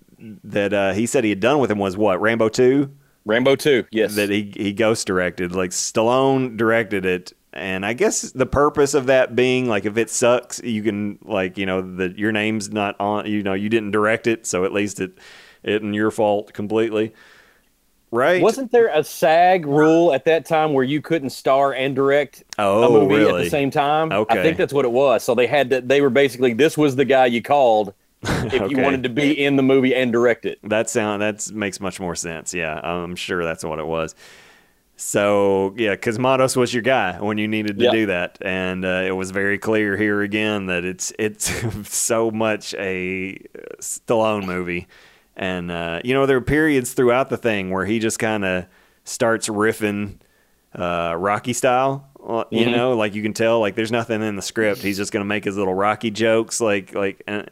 Speaker 3: that uh, he said he had done with him was what Rambo two
Speaker 2: Rambo Two. Yes.
Speaker 3: that he he ghost directed. Like Stallone directed it, and I guess the purpose of that being like if it sucks, you can like you know that your name's not on. You know you didn't direct it, so at least it it and your fault completely. Right?
Speaker 2: Wasn't there a SAG rule at that time where you couldn't star and direct
Speaker 3: Oh,
Speaker 2: a movie at the same time?
Speaker 3: Okay.
Speaker 2: I think that's what it was. So they had to. They were basically this was the guy you called <laughs> if you wanted to be in the movie and direct it.
Speaker 3: That sound that makes much more sense. Yeah, I'm sure that's what it was. So yeah, Cosmatos was your guy when you needed to
Speaker 2: Yeah.
Speaker 3: do that, and uh, it was very clear here again that it's it's <laughs> so much a Stallone movie, and uh, you know there are periods throughout the thing where he just kind of starts riffing uh, Rocky style. uh, You
Speaker 2: Mhm.
Speaker 3: know, like you can tell, like there's nothing in the script. He's just gonna make his little Rocky jokes, like like. And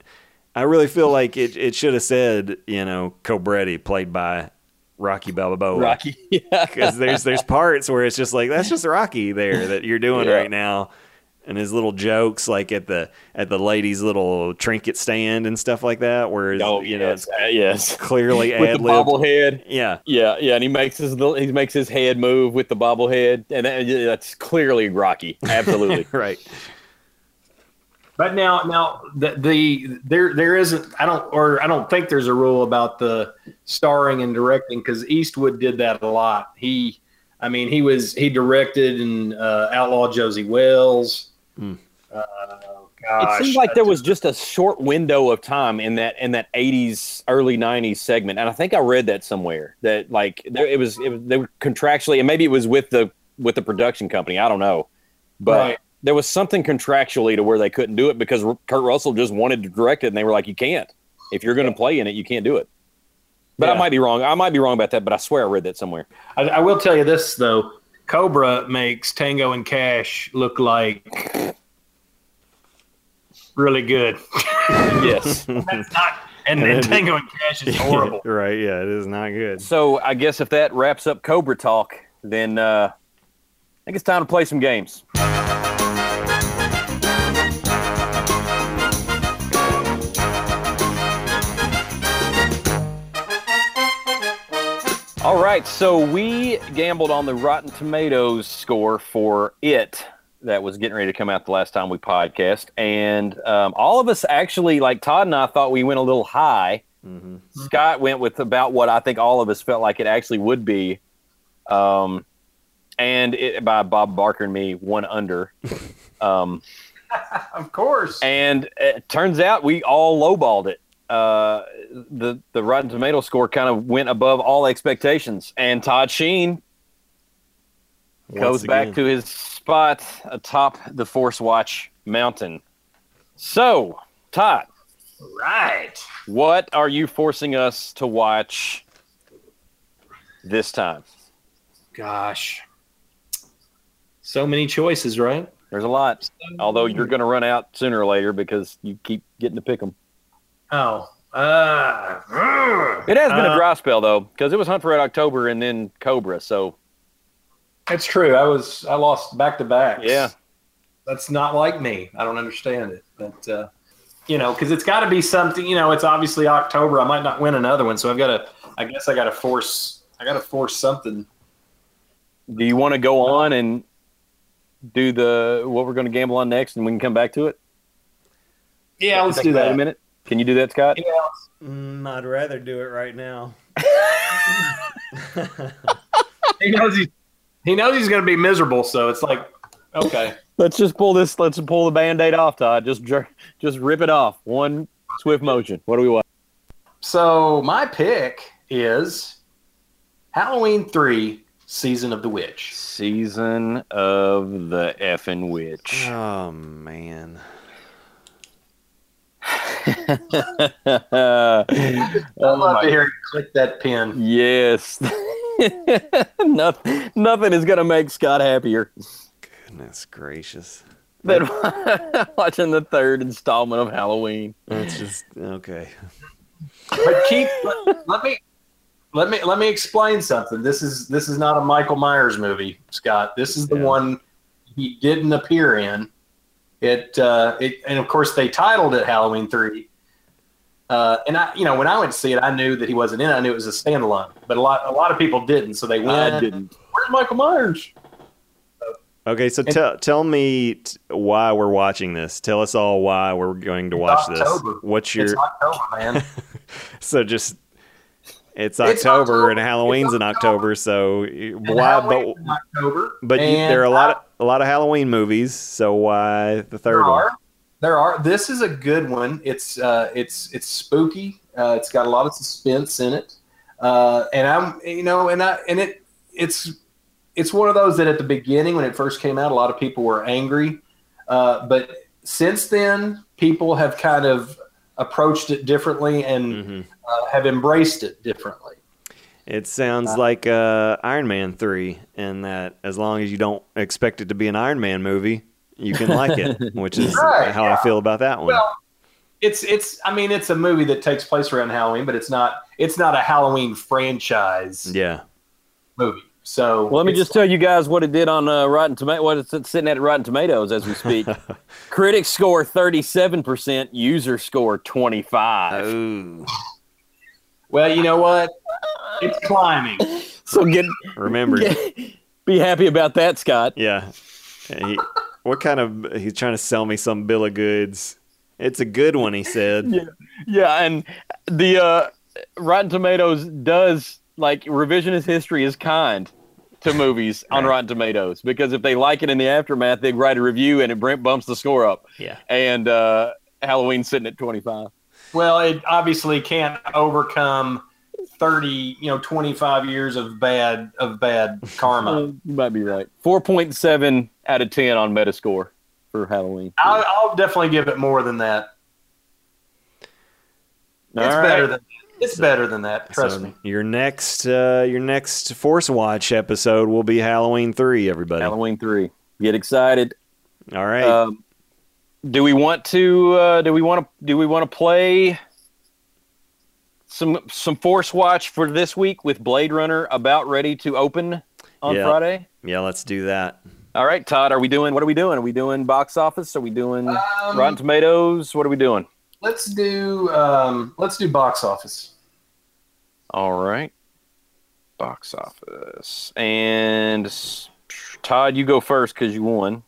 Speaker 3: I really feel like it, it should have said, you know, Cobretti played by Rocky Balboa.
Speaker 2: Rocky. <laughs> Yeah.
Speaker 3: Because there's there's parts where it's just like that's just Rocky there that you're doing
Speaker 2: Yeah.
Speaker 3: right now, and his little jokes like at the at the lady's little trinket stand and stuff like that, where
Speaker 2: Oh,
Speaker 3: you know it's
Speaker 2: Uh, yes.
Speaker 3: clearly <laughs> ad lib.
Speaker 2: bobblehead.
Speaker 3: Yeah,
Speaker 2: Yeah, yeah, and he makes his little, he makes his head move with the bobblehead, and that, that's clearly Rocky. Absolutely. <laughs>
Speaker 3: right.
Speaker 4: But now, now the, the there there isn't. I don't or I don't think there's a rule about the starring and directing because Eastwood did that a lot. He, I mean, he was he directed in uh, Outlaw Josey Wales.
Speaker 3: Hmm.
Speaker 4: Uh,
Speaker 2: it
Speaker 4: gosh,
Speaker 2: seemed like there was just a short window of time in that in that 80s early 90s segment and i think i read that somewhere that like there, it was it was they were contractually and maybe it was with the with the production company i don't know but
Speaker 4: Right.
Speaker 2: There was something contractually to where they couldn't do it because kurt russell just wanted to direct it and they were like you can't if you're going to play in it you can't do it but i might be wrong i might be wrong about that but i swear i read that somewhere
Speaker 4: I, I will tell you this though. Cobra makes Tango and Cash look like really good. <laughs>
Speaker 2: yes <laughs>
Speaker 4: That's not, and then <laughs> Tango and Cash is horrible.
Speaker 3: right. Yeah, it is not good.
Speaker 2: so i guess if that wraps up cobra talk then uh i think it's time to play some games All right, so we gambled on the Rotten Tomatoes score for it that was getting ready to come out the last time we podcast, and um, all of us actually, like Todd and I, thought we went a little high. Scott went with about what I think all of us felt like it actually would be, um, and it, by Bob Barker and me, one under. <laughs> um, <laughs>
Speaker 4: Of course.
Speaker 2: and it turns out we all lowballed it. Uh, the the Rotten Tomato score kind of went above all expectations, and Todd Sheen goes
Speaker 3: Once
Speaker 2: back to his spot atop the Force Watch mountain. So, Todd,
Speaker 4: Right.
Speaker 2: what are you forcing us to watch this time?
Speaker 4: Gosh. So many choices, right?
Speaker 2: There's a lot, although you're going to run out sooner or later because you keep getting to pick them.
Speaker 4: Oh. Uh,
Speaker 2: It has been a
Speaker 4: Uh,
Speaker 2: dry spell though, because it was Hunt for Red October and then Cobra. So
Speaker 4: It's true. I was I lost back to back.
Speaker 2: Yeah.
Speaker 4: That's not like me. I don't understand it. But uh, you know, because it's got to be something. You know, it's obviously October. I might not win another one, so I've got to. I guess I got to force. I got to force something.
Speaker 2: do you want to go on and do the what we're going to gamble on next, and we can come back to it?
Speaker 4: Yeah, let's do
Speaker 2: that in a minute. Can you do that, Scott?
Speaker 4: Yeah,
Speaker 3: Mm, I'd rather do it right now. <laughs>
Speaker 4: he knows he's he knows he's going to be miserable, so it's like, okay.
Speaker 2: Let's just pull this. Let's pull the band-aid off, Todd. Just jer- just rip it off. One swift motion. What do we want?
Speaker 4: So my pick is Halloween three, Season of the Witch.
Speaker 2: Season of the effing witch.
Speaker 3: Oh man.
Speaker 2: Oh
Speaker 4: I love
Speaker 2: my
Speaker 4: to hear you click that pin.
Speaker 2: Yes. <laughs> nothing, nothing is going to make Scott happier
Speaker 3: Goodness gracious.
Speaker 2: than <laughs> watching the third installment of Halloween.
Speaker 3: That's just okay.
Speaker 4: But keep let, let me let me let me explain something. This is this is not a Michael Myers movie, Scott. This is the
Speaker 3: Yeah.
Speaker 4: one he didn't appear in. It uh, it and of course they titled it Halloween three. Uh, and I, you know, when I went to see it, I knew that he wasn't in it. I knew it was a standalone, but a lot, a lot of people didn't. So they went.
Speaker 2: I didn't.
Speaker 4: Where's Michael Myers?
Speaker 3: Okay, so tell tell me t- why we're watching this. Tell us all why we're going to watch
Speaker 4: October.
Speaker 3: this. What's
Speaker 4: It's
Speaker 3: your
Speaker 4: October, man. <laughs>
Speaker 3: so just it's
Speaker 4: It's
Speaker 3: October
Speaker 4: October.
Speaker 3: and Halloween's
Speaker 4: It's
Speaker 3: in October, so
Speaker 4: And
Speaker 3: why?
Speaker 4: Halloween's
Speaker 3: But
Speaker 4: October.
Speaker 3: but you, there are a lot of a lot of Halloween movies, so why the third
Speaker 4: There
Speaker 3: one?
Speaker 4: are. There are. This is a good one. It's uh, it's it's spooky. Uh, it's got a lot of suspense in it, uh, and I'm you know, and I and it it's it's one of those that at the beginning when it first came out, a lot of people were angry, uh, but since then, people have kind of approached it differently and
Speaker 3: Mhm.
Speaker 4: uh, have embraced it differently.
Speaker 3: It sounds like uh, Iron Man three, and that as long as you don't expect it to be an Iron Man movie, you can like it, <laughs> which is
Speaker 4: Right,
Speaker 3: how I feel about that one.
Speaker 4: Well, it's it's. I mean, it's a movie that takes place around Halloween, but it's not. It's not a Halloween franchise
Speaker 3: yeah.
Speaker 4: movie. So
Speaker 2: Well, let me
Speaker 4: it's-
Speaker 2: just tell you guys what it did on uh, Rotten Tomato. What it's sitting at Rotten Tomatoes as we speak. <laughs> Critics score thirty-seven percent. User score twenty-five.
Speaker 3: Oh.
Speaker 4: Well, you know what? <laughs> It's climbing.
Speaker 2: So get,
Speaker 3: Remember,
Speaker 2: get be happy about that, Scott.
Speaker 3: Yeah. He, what kind of he's trying to sell me some bill of goods. It's a good one, he said. <laughs>
Speaker 2: Yeah, yeah, and the uh, Rotten Tomatoes does like revisionist history is kind to movies on
Speaker 3: Right.
Speaker 2: Rotten Tomatoes because if they like it in the aftermath, they write a review and it bumps the score up.
Speaker 3: Yeah.
Speaker 2: And uh, Halloween's sitting at twenty-five.
Speaker 4: Well, it obviously can't overcome thirty, you know, twenty-five years of bad of bad karma. <laughs>
Speaker 2: You might be right. Four point seven out of ten on Metascore for Halloween.
Speaker 4: I'll, I'll definitely give it more than that. It's
Speaker 2: All right.
Speaker 4: better than it's better than that. Trust
Speaker 3: So
Speaker 4: me.
Speaker 3: your next uh, your next Force Watch episode will be Halloween three, everybody.
Speaker 2: Halloween three. Get excited.
Speaker 3: All right.
Speaker 2: Um, do we want to? Uh, do we want to? Do we want to play some some Force Watch for this week with Blade Runner about ready to open on
Speaker 3: Yeah.
Speaker 2: Friday?
Speaker 3: yeah, let's do that.
Speaker 2: All right, Todd. Are we doing? What are we doing? Are we doing box office? Are we doing
Speaker 4: Um,
Speaker 2: Rotten Tomatoes? What are we doing?
Speaker 4: Let's do um, let's do box office.
Speaker 2: All right, box office. And Todd, you go first because you won.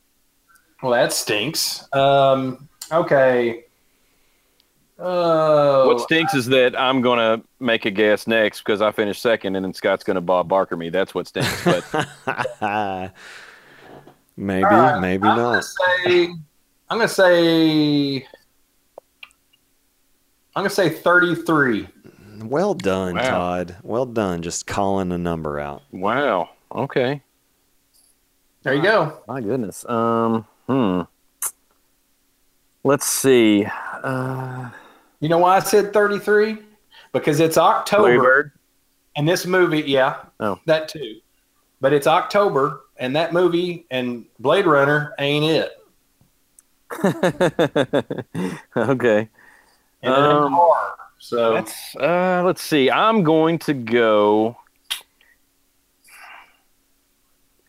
Speaker 4: Well, that stinks. Um, okay. Uh,
Speaker 2: What stinks is that I'm gonna make a guess next because I finished second, and then Scott's gonna Bob Barker me. That's what stinks. But <laughs>
Speaker 3: maybe,
Speaker 4: all right,
Speaker 3: maybe
Speaker 4: I'm
Speaker 3: not.
Speaker 4: Gonna say, I'm gonna say. I'm gonna say 33.
Speaker 3: Well done,
Speaker 2: Wow.
Speaker 3: Todd. Well done. Just calling a number out.
Speaker 2: wow. Okay.
Speaker 4: There you go.
Speaker 2: My goodness. Um. Hmm. Let's see. Uh,
Speaker 4: You know why I said 33? Because it's October, and this movie, yeah,
Speaker 2: Oh.
Speaker 4: that too. But it's October, and that movie and Blade Runner ain't it. <laughs>
Speaker 2: okay.
Speaker 4: And
Speaker 2: Um,
Speaker 4: horror. So
Speaker 2: Let's uh, let's see. I'm going to go.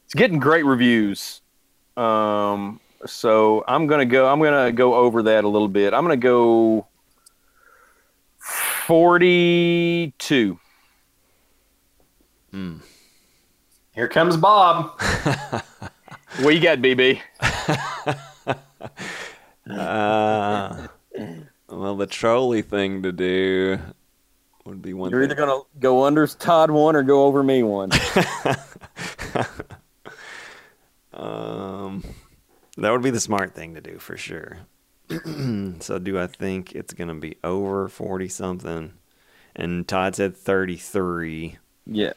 Speaker 2: It's getting great reviews. Um, so I'm gonna go. I'm gonna go over that a little bit. I'm gonna go forty-two.
Speaker 4: here comes Bob. <laughs>
Speaker 2: What you got, BB? <laughs>
Speaker 3: Uh, well, the trolley thing to do would be one
Speaker 2: You're
Speaker 3: thing.
Speaker 2: either gonna go under Todd one or go over me one. <laughs>
Speaker 3: Um, that would be the smart thing to do for sure. <clears throat> so, do I think it's going to be over 40 something? And Todd said 33.
Speaker 2: yeah.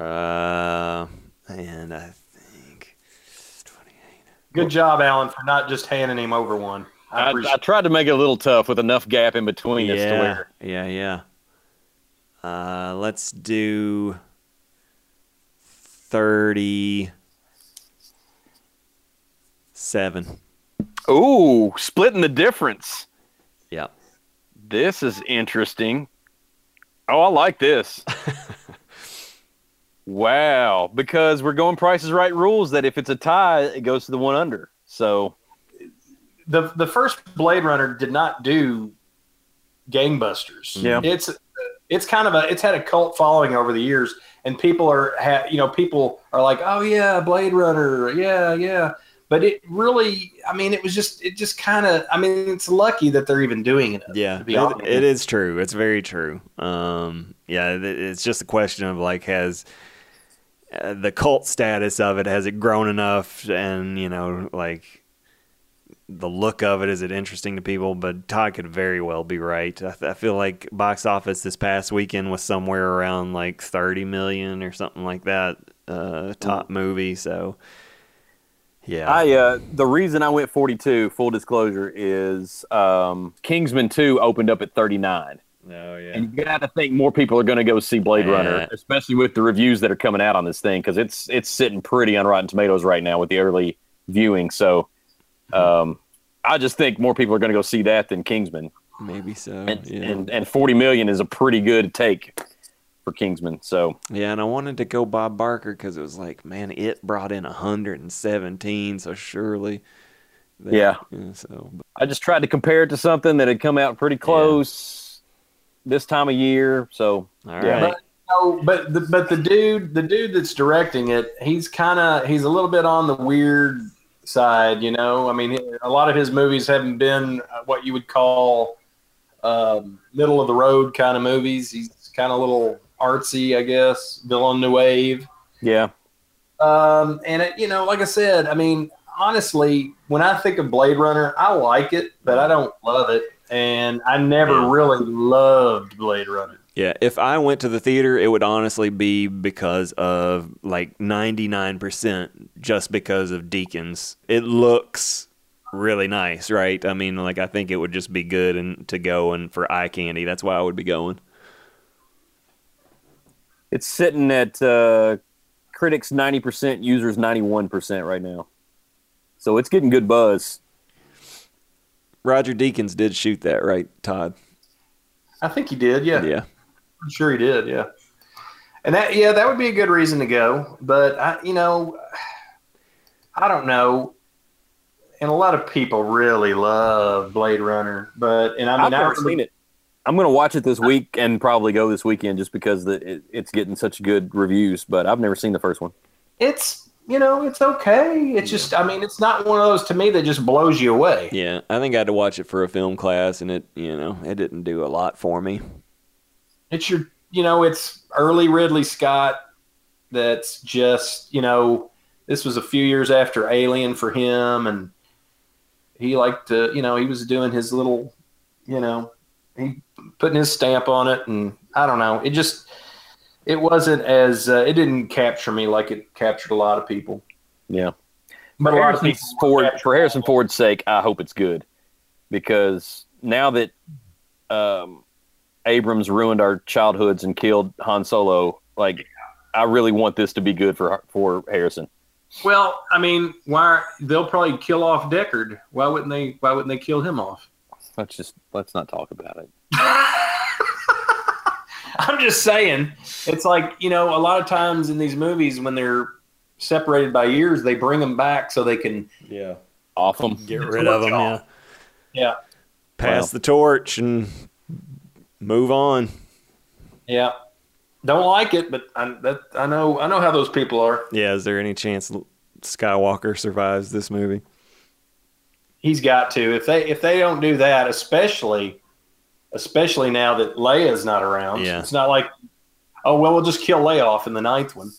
Speaker 3: Uh, and I think 28.
Speaker 4: Good job, Alan, for not just handing him over one. I
Speaker 2: I, I tried to make it a little tough with enough gap in between us to
Speaker 3: Yeah,
Speaker 2: where
Speaker 3: yeah, yeah. Uh, let's do 37.
Speaker 2: Ooh, splitting the difference.
Speaker 3: Yeah.
Speaker 2: This is interesting. Oh, I like this. <laughs> wow, because we're going prices right rules that if it's a tie, it goes to the one under. So
Speaker 4: the the first Blade Runner did not do gangbusters.
Speaker 2: Yeah.
Speaker 4: it's it's kind of a it's had a cult following over the years, and people are ha, you know people are like, oh yeah, Blade Runner, yeah, yeah. But it really, I mean, it was just it just kind of, I mean, it's lucky that they're even doing it.
Speaker 3: Yeah, it- it is true. It's very true. Um, yeah, it- it's just a question of like has uh, the cult status of it has it grown enough, and you know, like the look of it is it interesting to people? But Todd could very well be right. I, th- I feel like box office this past weekend was somewhere around like thirty million or something like that. Uh, top movie. So yeah,
Speaker 2: I uh, the reason I went 42, full disclosure, is um, Kingsman 2 opened up at 39.
Speaker 3: oh yeah.
Speaker 2: And you got to think more people are going to go see Blade
Speaker 3: Yeah.
Speaker 2: Runner, especially with the reviews that are coming out on this thing because it's it's sitting pretty on Rotten Tomatoes right now with the early viewing. So, um, I just think more people are going to go see that than Kingsman,
Speaker 3: Maybe so.
Speaker 2: and,
Speaker 3: yeah.
Speaker 2: and and 40 million is a pretty good take for Kingsman. So,
Speaker 3: Yeah, and I wanted to go Bob Barker because it was like, man, it brought in 117, so surely. they-
Speaker 2: Yeah.
Speaker 3: so
Speaker 2: I just tried to compare it to something that had come out pretty close this time of year. So,
Speaker 3: all
Speaker 2: Yeah.
Speaker 3: right.
Speaker 4: No, but the, but the dude, the dude that's directing it, he's kind of he's a little bit on the weird side, you know. I mean, a lot of his movies haven't been uh, what you would call um, middle of the road kind of movies. He's kind of a little artsy, I guess, Villeneuve.
Speaker 2: yeah,
Speaker 4: Um, and it, you know, like I said, I mean, honestly, when I think of Blade Runner, I like it, but I don't love it, and I never
Speaker 3: Yeah.
Speaker 4: really loved Blade Runner.
Speaker 3: Yeah, if I went to the theater, it would honestly be because of like 99% just because of Deakins. It looks really nice, right? I mean, like I think it would just be good and to go and for eye candy. That's why I would be going.
Speaker 2: It's sitting at uh, critics 90%, users 91% right now. So, it's getting good buzz.
Speaker 3: Roger Deakins did shoot that, right, Todd?
Speaker 4: I think he did, yeah.
Speaker 3: Yeah.
Speaker 4: I'm sure he did, yeah. And that, yeah, that would be a good reason to go. But I, you know, I don't know. And a lot of people really love Blade Runner, but and I mean,
Speaker 2: I've
Speaker 4: I
Speaker 2: never
Speaker 4: remember-
Speaker 2: seen it. I'm going to watch it this week and probably go this weekend just because the, it, it's getting such good reviews. But I've never seen the first one.
Speaker 4: It's you know, it's okay. It's just, I mean, it's not one of those to me that just blows you away.
Speaker 3: Yeah, I think I had to watch it for a film class, and it, you know, it didn't do a lot for me.
Speaker 4: It's your, you know, it's early Ridley Scott. That's just, you know, this was a few years after Alien for him, and he liked to, you know, he was doing his little, you know, he putting his stamp on it, and I don't know, it just, it wasn't as, uh, it didn't capture me like it captured a lot of people.
Speaker 2: Yeah.
Speaker 4: But
Speaker 2: for
Speaker 4: a lot of
Speaker 2: Harrison
Speaker 4: people
Speaker 2: Ford, for Harrison Ford's sake, I hope it's good because now that um, Abrams ruined our childhoods and killed Han Solo, like I really want this to be good for for Harrison.
Speaker 4: Well, I mean, why they'll probably kill off Deckard? Why wouldn't they? Why wouldn't they kill him off?
Speaker 2: Let's just let's not talk about it. <laughs>
Speaker 4: I'm just saying, it's like you know, a lot of times in these movies when they're separated by years, they bring them back so they can.
Speaker 3: Yeah,
Speaker 2: Off them.
Speaker 3: get rid of them. Yeah,
Speaker 4: Yeah,
Speaker 3: pass
Speaker 2: Wow.
Speaker 3: the torch and move on.
Speaker 4: yeah. Don't like it, but I, that, I know. I know how those people are.
Speaker 3: Yeah, is there any chance Skywalker survives this movie?
Speaker 4: He's got to. If they if they don't do that, especially especially now that Leia's not around,
Speaker 3: Yeah.
Speaker 4: it's not like, oh well, we'll just kill Leia off in the ninth one.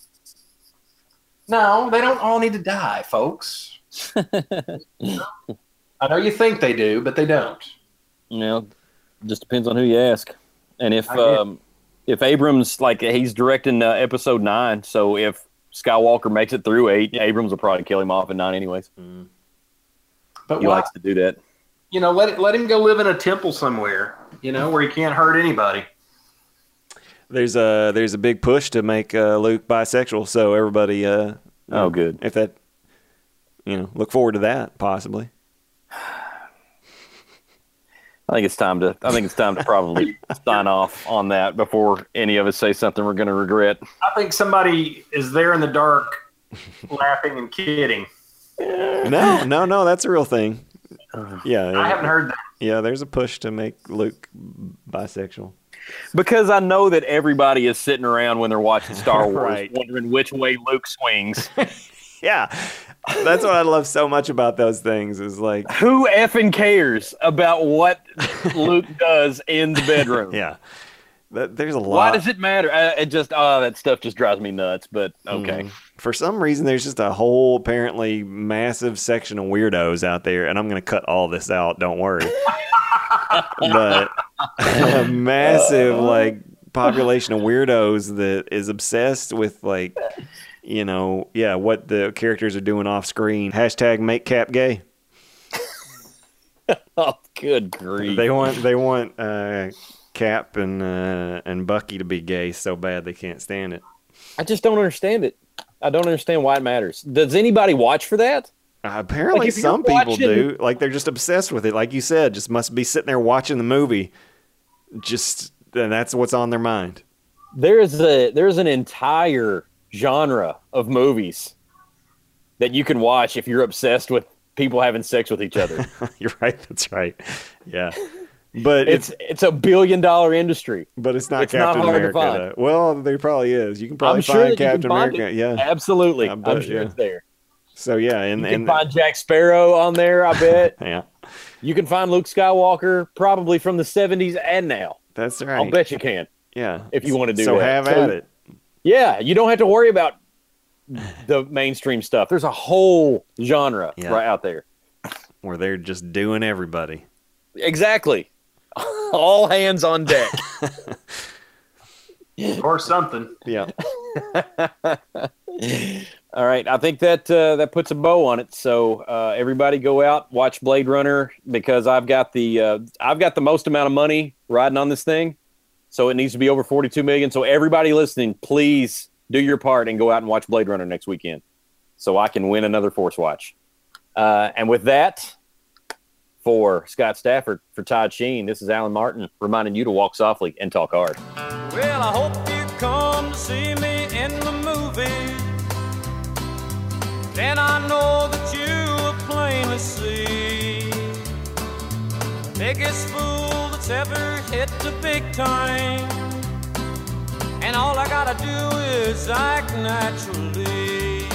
Speaker 4: No, they don't all need to die, folks. <laughs> I know you think they do, but they don't.
Speaker 2: You know, just depends on who you ask. And if um, if Abrams like he's directing uh, episode nine, so if Skywalker makes it through eight, Abrams will probably kill him off in nine anyways.
Speaker 4: But
Speaker 2: He
Speaker 4: why,
Speaker 2: likes to do that.
Speaker 4: you know, let let him go live in a temple somewhere, you know, where he can't hurt anybody.
Speaker 3: There's a there's a big push to make uh, Luke bisexual, so everybody, uh,
Speaker 2: Oh, good.
Speaker 3: if that, you know, look forward to that possibly.
Speaker 2: I think it's time to. I think it's time to probably <laughs> sign off on that before any of us say something we're going to regret.
Speaker 4: I think somebody is there in the dark, laughing and kidding. <laughs>
Speaker 3: No, no, no, that's a real thing. Yeah,
Speaker 4: I haven't heard that.
Speaker 3: Yeah, there's a push to make Luke bisexual.
Speaker 2: because I know that everybody is sitting around when they're watching Star <laughs> Wars,
Speaker 3: Right.
Speaker 2: wondering which way Luke swings. <laughs>
Speaker 3: Yeah, that's what I love so much about those things. Is like,
Speaker 2: Who effing cares about what Luke does in the bedroom?
Speaker 3: yeah, that, there's a lot.
Speaker 2: Why does it matter? I, it just oh, that stuff just drives me nuts. But okay,
Speaker 3: Mm. For some reason, there's just a whole apparently massive section of weirdos out there, and I'm going to cut all this out. Don't worry. but <laughs> a massive like population of weirdos that is obsessed with like, you know, yeah, what the characters are doing off screen. Hashtag make Cap gay. <laughs>
Speaker 2: oh good grief!
Speaker 3: They want they want uh, Cap and uh, and Bucky to be gay so bad they can't stand it.
Speaker 2: I just don't understand it. I don't understand why it matters. Does anybody watch for that?
Speaker 3: Uh, apparently,
Speaker 2: Like,
Speaker 3: some people
Speaker 2: watching-
Speaker 3: do. Like they're just obsessed with it. Like you said, just must be sitting there watching the movie. Just and that's what's on their mind.
Speaker 2: There is a there's an entire genre of movies that you can watch if you're obsessed with people having sex with each other. <laughs>
Speaker 3: You're right. That's right. Yeah, but it's,
Speaker 2: it's it's a billion dollar industry.
Speaker 3: but it's not
Speaker 2: it's not
Speaker 3: Captain
Speaker 2: to
Speaker 3: America. Well, there probably is. You can probably
Speaker 2: I'm
Speaker 3: find Captain
Speaker 2: find
Speaker 3: America.
Speaker 2: it.
Speaker 3: Yeah.
Speaker 2: Absolutely,
Speaker 3: I
Speaker 2: I'm
Speaker 3: bet,
Speaker 2: sure
Speaker 3: yeah.
Speaker 2: it's there.
Speaker 3: So yeah, and
Speaker 2: You can
Speaker 3: and
Speaker 2: find Jack Sparrow on there. I bet <laughs>
Speaker 3: yeah,
Speaker 2: you can find Luke Skywalker probably from the 70s and now.
Speaker 3: that's right.
Speaker 2: I'll bet you can.
Speaker 3: Yeah,
Speaker 2: if you wanna do
Speaker 3: so
Speaker 2: that.
Speaker 3: have
Speaker 2: So-
Speaker 3: at it.
Speaker 2: Yeah, you don't have to worry about <sighs> the mainstream stuff. There's a whole genre
Speaker 3: Yeah.
Speaker 2: right out there.
Speaker 3: Where they're just doing everybody.
Speaker 2: Exactly. <laughs> All hands on deck. <laughs>
Speaker 4: or something.
Speaker 3: Yeah. <laughs>
Speaker 2: All right, I think that uh, that puts a bow on it. So uh, everybody, go out watch Blade Runner because I've got the uh, I've got the most amount of money riding on this thing, so it needs to be over forty two million. So everybody listening, please do your part and go out and watch Blade Runner next weekend, so I can win another Force Watch. Uh, and with that, for Scott Stafford, for Todd Sheen, this is Alan Martin reminding you to walk softly and talk hard.
Speaker 1: Well, I hope you come to see me in the movie. Then I know that you will plainly see the biggest fool that's ever hit the big time. And all I gotta do is act naturally.